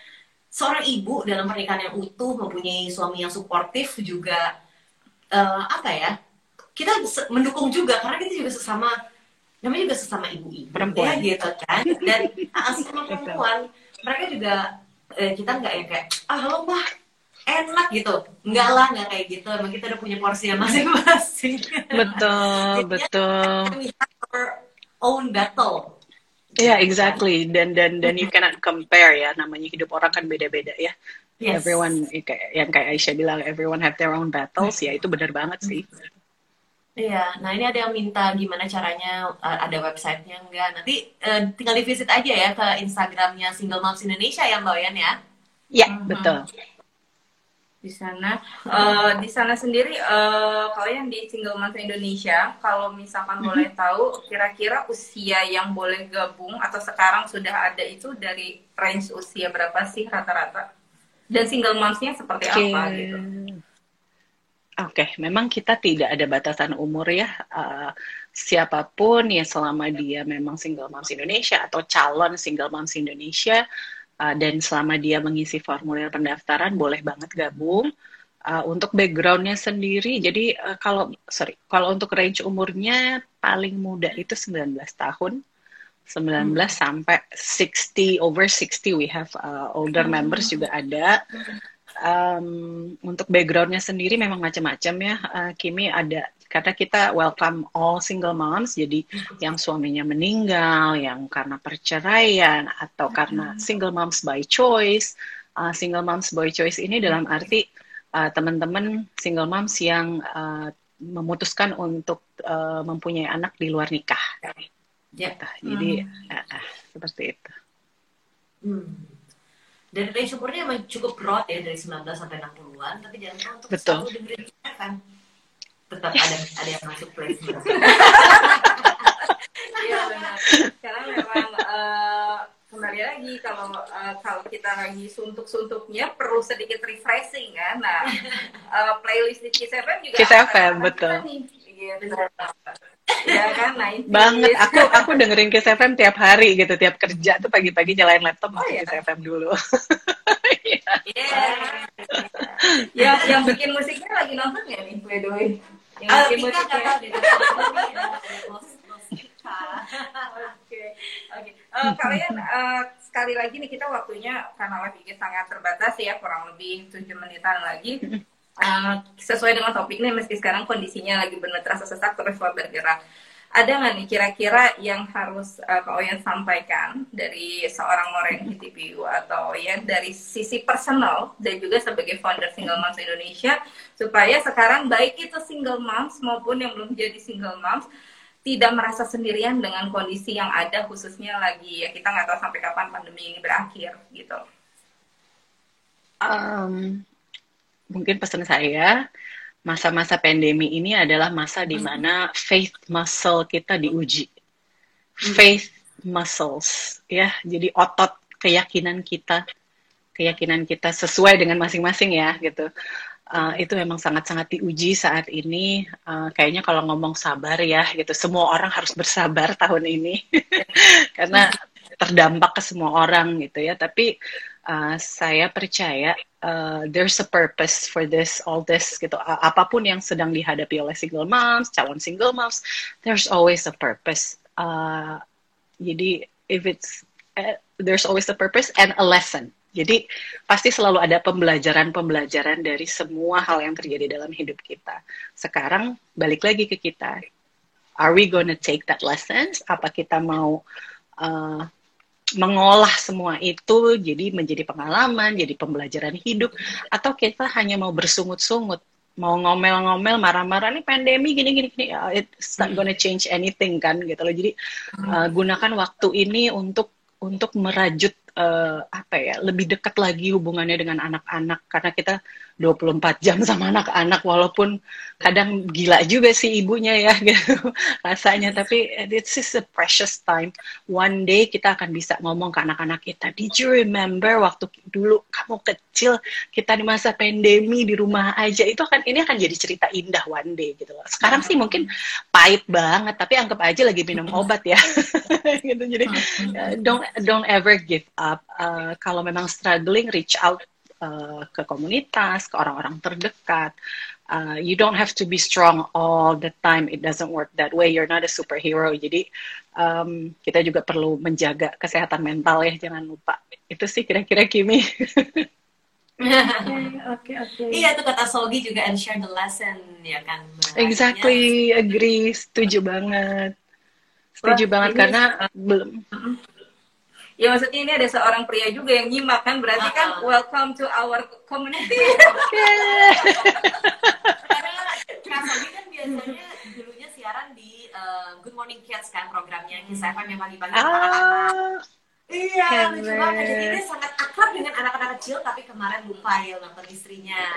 seorang ibu dalam pernikahan yang utuh mempunyai suami yang suportif juga uh, apa ya? Kita mendukung juga karena kita juga sesama namanya juga sesama ibu-ibu perempuan. Ya gitu kan. Dan ah, sesama perempuan. Mereka juga eh, kita nggak yang kayak ah lo mah enak gitu. Enggak lah nggak kayak gitu. Emang kita udah punya porsi yang masing-masing. Betul betul. we have our own battle. Ya, yeah, exactly. Dan dan dan you cannot compare ya. Namanya hidup orang kan beda-beda ya. Yes. Everyone yang kayak Aisyah bilang, everyone have their own battles. Ya itu benar banget sih. Iya, nah ini ada yang minta gimana caranya uh, ada websitenya enggak? Nanti uh, tinggal di visit aja ya ke Instagramnya Single Moms Indonesia ya Mbak Oyan ya. Iya, hmm. betul. Di sana, uh, di sana sendiri uh, kalian di Single Moms Indonesia, kalau misalkan mm -hmm. boleh tahu, kira-kira usia yang boleh gabung atau sekarang sudah ada itu dari range usia berapa sih rata-rata? Dan single momsnya seperti okay. apa gitu? Oke, okay, memang kita tidak ada batasan umur ya. Uh, siapa pun ya selama dia memang single moms Indonesia atau calon single moms Indonesia uh, dan selama dia mengisi formulir pendaftaran boleh banget gabung. Uh, untuk backgroundnya sendiri, jadi uh, kalau sorry, kalau untuk range umurnya paling muda itu 19 tahun. 19 hmm. sampai 60 over 60 we have uh, older hmm. members juga ada um, untuk backgroundnya sendiri memang macam-macam ya uh, Kimi. Ada karena kita welcome all single moms jadi yang suaminya meninggal yang karena perceraian atau karena single moms by choice. Uh, single moms by choice ini dalam arti uh, teman-teman single moms yang uh, memutuskan untuk uh, mempunyai anak di luar nikah. Ya. jadi hmm. uh, seperti itu. Hmm dan range umurnya emang cukup broad ya dari 19 sampai 60-an tapi jangan lupa untuk Betul. selalu dengerin kita kan tetap ada ada yang masuk placement iya benar. Karena memang uh, kembali lagi kalau uh, kalau kita lagi suntuk-suntuknya perlu sedikit refreshing kan? Nah uh, playlist di Kiss FM juga Kiss FM betul. iya ya kan? Nah banget. aku aku dengerin Kiss FM tiap hari gitu tiap kerja tuh pagi-pagi nyalain laptop oh, iya. Kiss FM dulu. Yeah. yeah. ya yang bikin musiknya lagi nonton ya nih by the way? Yang uh, bikin musiknya Oke, Eh, kalian uh, sekali lagi nih kita waktunya karena live IG sangat terbatas ya kurang lebih tujuh menitan lagi. Uh, sesuai dengan topik nih meski sekarang kondisinya lagi benar terasa sesak terus bergerak. Ada nggak nih kira-kira yang harus uh, Kak Oyen sampaikan dari seorang Loren HTPU atau ya dari sisi personal dan juga sebagai founder Single Moms Indonesia supaya sekarang baik itu single moms maupun yang belum jadi single moms tidak merasa sendirian dengan kondisi yang ada khususnya lagi ya kita nggak tahu sampai kapan pandemi ini berakhir gitu. Um, mungkin pesan saya masa-masa pandemi ini adalah masa di mana faith muscle kita diuji. Faith muscles ya. Jadi otot keyakinan kita keyakinan kita sesuai dengan masing-masing ya gitu. Uh, itu memang sangat-sangat diuji saat ini. Uh, kayaknya kalau ngomong sabar ya gitu, semua orang harus bersabar tahun ini karena terdampak ke semua orang gitu ya. Tapi uh, saya percaya uh, there's a purpose for this, all this gitu. Uh, apa pun yang sedang dihadapi oleh single moms, calon single moms, there's always a purpose. Uh, jadi if it's uh, there's always a purpose and a lesson. Jadi pasti selalu ada pembelajaran-pembelajaran dari semua hal yang terjadi dalam hidup kita. Sekarang balik lagi ke kita. Are we gonna take that lessons? Apa kita mau uh, mengolah semua itu jadi menjadi pengalaman, jadi pembelajaran hidup, atau kita hanya mau bersungut-sungut, mau ngomel-ngomel, marah-marah nih pandemi gini gini uh, it's not gonna change anything kan gitu loh. Jadi uh, gunakan waktu ini untuk untuk merajut uh, apa ya lebih dekat lagi hubungannya dengan anak-anak. Karena kita 24 jam sama anak-anak walaupun kadang gila juga sih ibunya ya gitu rasanya. Tapi this is a precious time. One day kita akan bisa ngomong ke anak-anak kita did you remember waktu dulu kamu kecil kita di masa pandemi di rumah aja? Itu akan ini akan jadi cerita indah one day gitu loh. Sekarang sih mungkin pahit banget tapi anggap aja lagi minum obat ya gitu. Jadi uh, don't don't ever give up uh, kalau memang struggling reach out uh, ke komunitas, ke orang-orang terdekat. Uh, you don't have to be strong all the time. It doesn't work that way. You're not a superhero. Jadi um, kita juga perlu menjaga kesehatan mental ya. Jangan lupa. Itu sih kira-kira Kimi. Oke, oke. Iya, itu kata Sogi juga and share the lesson ya kan. Exactly, agree, setuju banget. Setuju Wah, banget karena uh, belum ya maksudnya ini ada seorang pria juga yang nyimak kan berarti uh -uh. kan welcome to our community karena Kak kan biasanya dulunya siaran di uh, Good Morning Kids kan programnya Kiss FM yang pagi-pagi ah. Iya, lucu banget. Jadi dia sangat akrab dengan anak-anak kecil, tapi kemarin lupa ya nonton istrinya.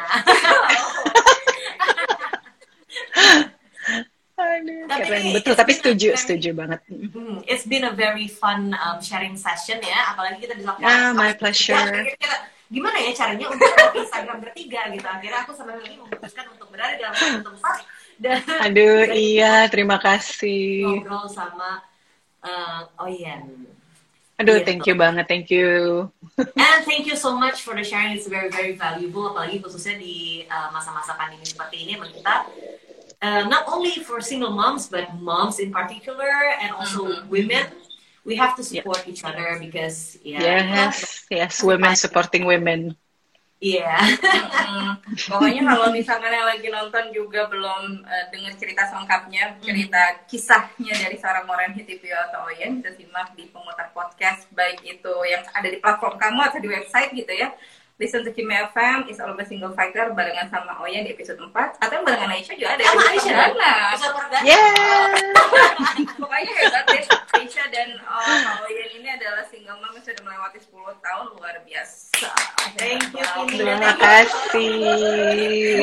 Aduh, tapi keren. Betul, tapi setuju, very, setuju banget. Hmm, it's been a very fun um, sharing session ya, apalagi kita bisa Yeah, my pleasure. Kita, gimana ya caranya untuk Instagram bertiga gitu. Akhirnya aku sama Lili memutuskan untuk berada dalam satu tempat dan Aduh, iya, terima kasih. Ngobrol sama uh, Oyen. Aduh, yeah, thank you banget, thank you. And thank you so much for the sharing. It's very very valuable, apalagi khususnya di uh, masa-masa uh, pandemi seperti ini, kita uh, not only for single moms, but moms in particular, and also mm-hmm. women. We have to support yeah. each other because yeah. Yes, yes, women supporting women. Iya. Yeah. hmm. Pokoknya kalau misalkan yang lagi nonton juga belum uh, dengar cerita selengkapnya, cerita kisahnya dari seorang Moren Hitipio atau Oyen bisa simak di pemutar podcast baik itu yang ada di platform kamu atau di website gitu ya. Listen to Kim FM is all about single fighter barengan sama Oya di episode 4 atau barengan Aisyah juga ada sama Aisyah perdana. Yeah. Pokoknya hebat deh Aisyah dan oh, Oya ini adalah single mom yang sudah melewati 10 tahun luar biasa. Thank you Kimi. Terima kasih.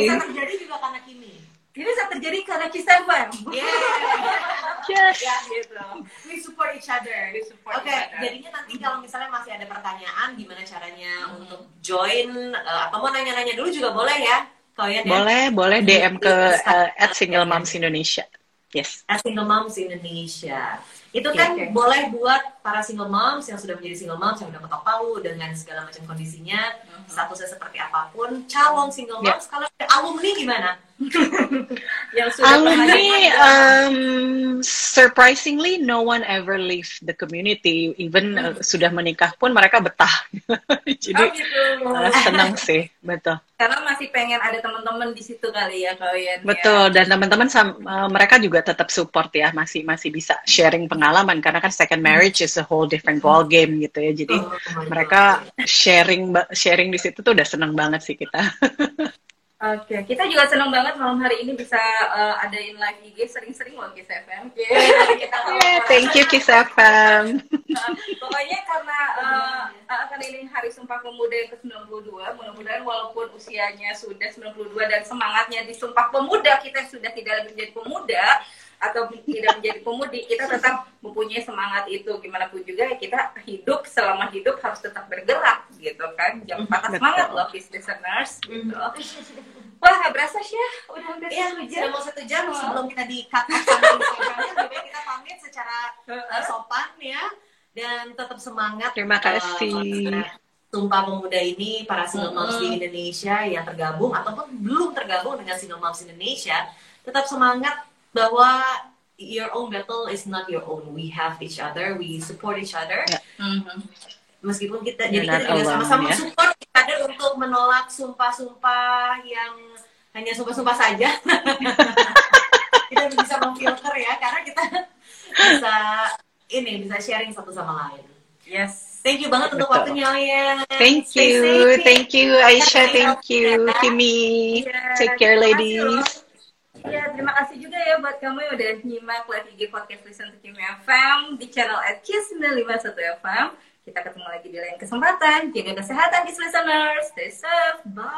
Bisa terjadi juga karena. Ini bisa terjadi karena kisah FM. Yeah. yes. Ya, gitu. We support each other. We support Oke, okay, jadinya nanti kalau misalnya masih ada pertanyaan gimana caranya hmm. untuk join uh, atau mau nanya-nanya dulu juga boleh ya. Kalian ya? Boleh, boleh DM ke uh, at Single Moms Indonesia. Yes. At Single Moms Indonesia. Itu kan okay. boleh buat para single moms yang sudah menjadi single moms yang udah ketok palu dengan segala macam kondisinya, uh-huh. statusnya seperti apa pun. Calon single ya. moms, yeah. kalau alumni gimana? yang sudah alumni, um, surprisingly no one ever leave the community. Even uh, hmm. sudah menikah pun mereka betah. Jadi oh, gitu. uh, senang sih, betul. Karena masih pengen ada teman-teman di situ kali ya kalian. Ya. Betul, ya. dan teman-teman uh, mereka juga tetap support ya, masih masih bisa sharing pengalaman karena kan second marriage is a whole different ball game gitu ya. Jadi oh, mereka sharing sharing di situ tuh udah seneng banget sih kita. Oke, okay. kita juga senang banget malam hari ini bisa uh, adain live IG sering-sering loh Kiss FM. Yeah, kita yeah, thank you Kiss FM. Uh, pokoknya karena uh, akan ini Hari Sumpah Pemuda yang ke-92, mudah-mudahan walaupun usianya sudah 92 dan semangatnya di Sumpah Pemuda kita sudah tidak lagi menjadi pemuda, atau tidak menjadi pemudi kita tetap mempunyai semangat itu. Gimana pun juga ya kita hidup selama hidup harus tetap bergerak gitu kan. Jangan patah semangat loh listeners gitu. Wah gak berasa sih ya? Udah hampir ya, satu jam. mau satu jam sebelum kita di cut lebih kita pamit secara uh, sopan ya dan tetap semangat terima kasih. uh, Sumpah Pemuda ini para single moms di Mm-mm. Indonesia yang tergabung ataupun belum tergabung dengan single moms Indonesia tetap semangat bahwa your own battle is not your own. We have each other, we support each other. Ya. Mhm. Meskipun kita You're jadi kita juga sama-sama ya. support each other untuk menolak sumpah-sumpah yang hanya sumpah-sumpah saja. kita bisa memfilter ya karena kita bisa ini bisa sharing satu sama lain. Yes. Thank you banget untuk Betul. waktunya ya. Thank you, thank you Aisyah, thank you Ya. Kimi. Iya, Take care ladies. Ya, terima kasih juga ya buat kamu yang udah nyimak live IG podcast Listen to Kimi FM di channel at Kiss 951 FM. Kita ketemu lagi di lain kesempatan. Jaga kesehatan, Kiss Listeners. Stay safe. Bye.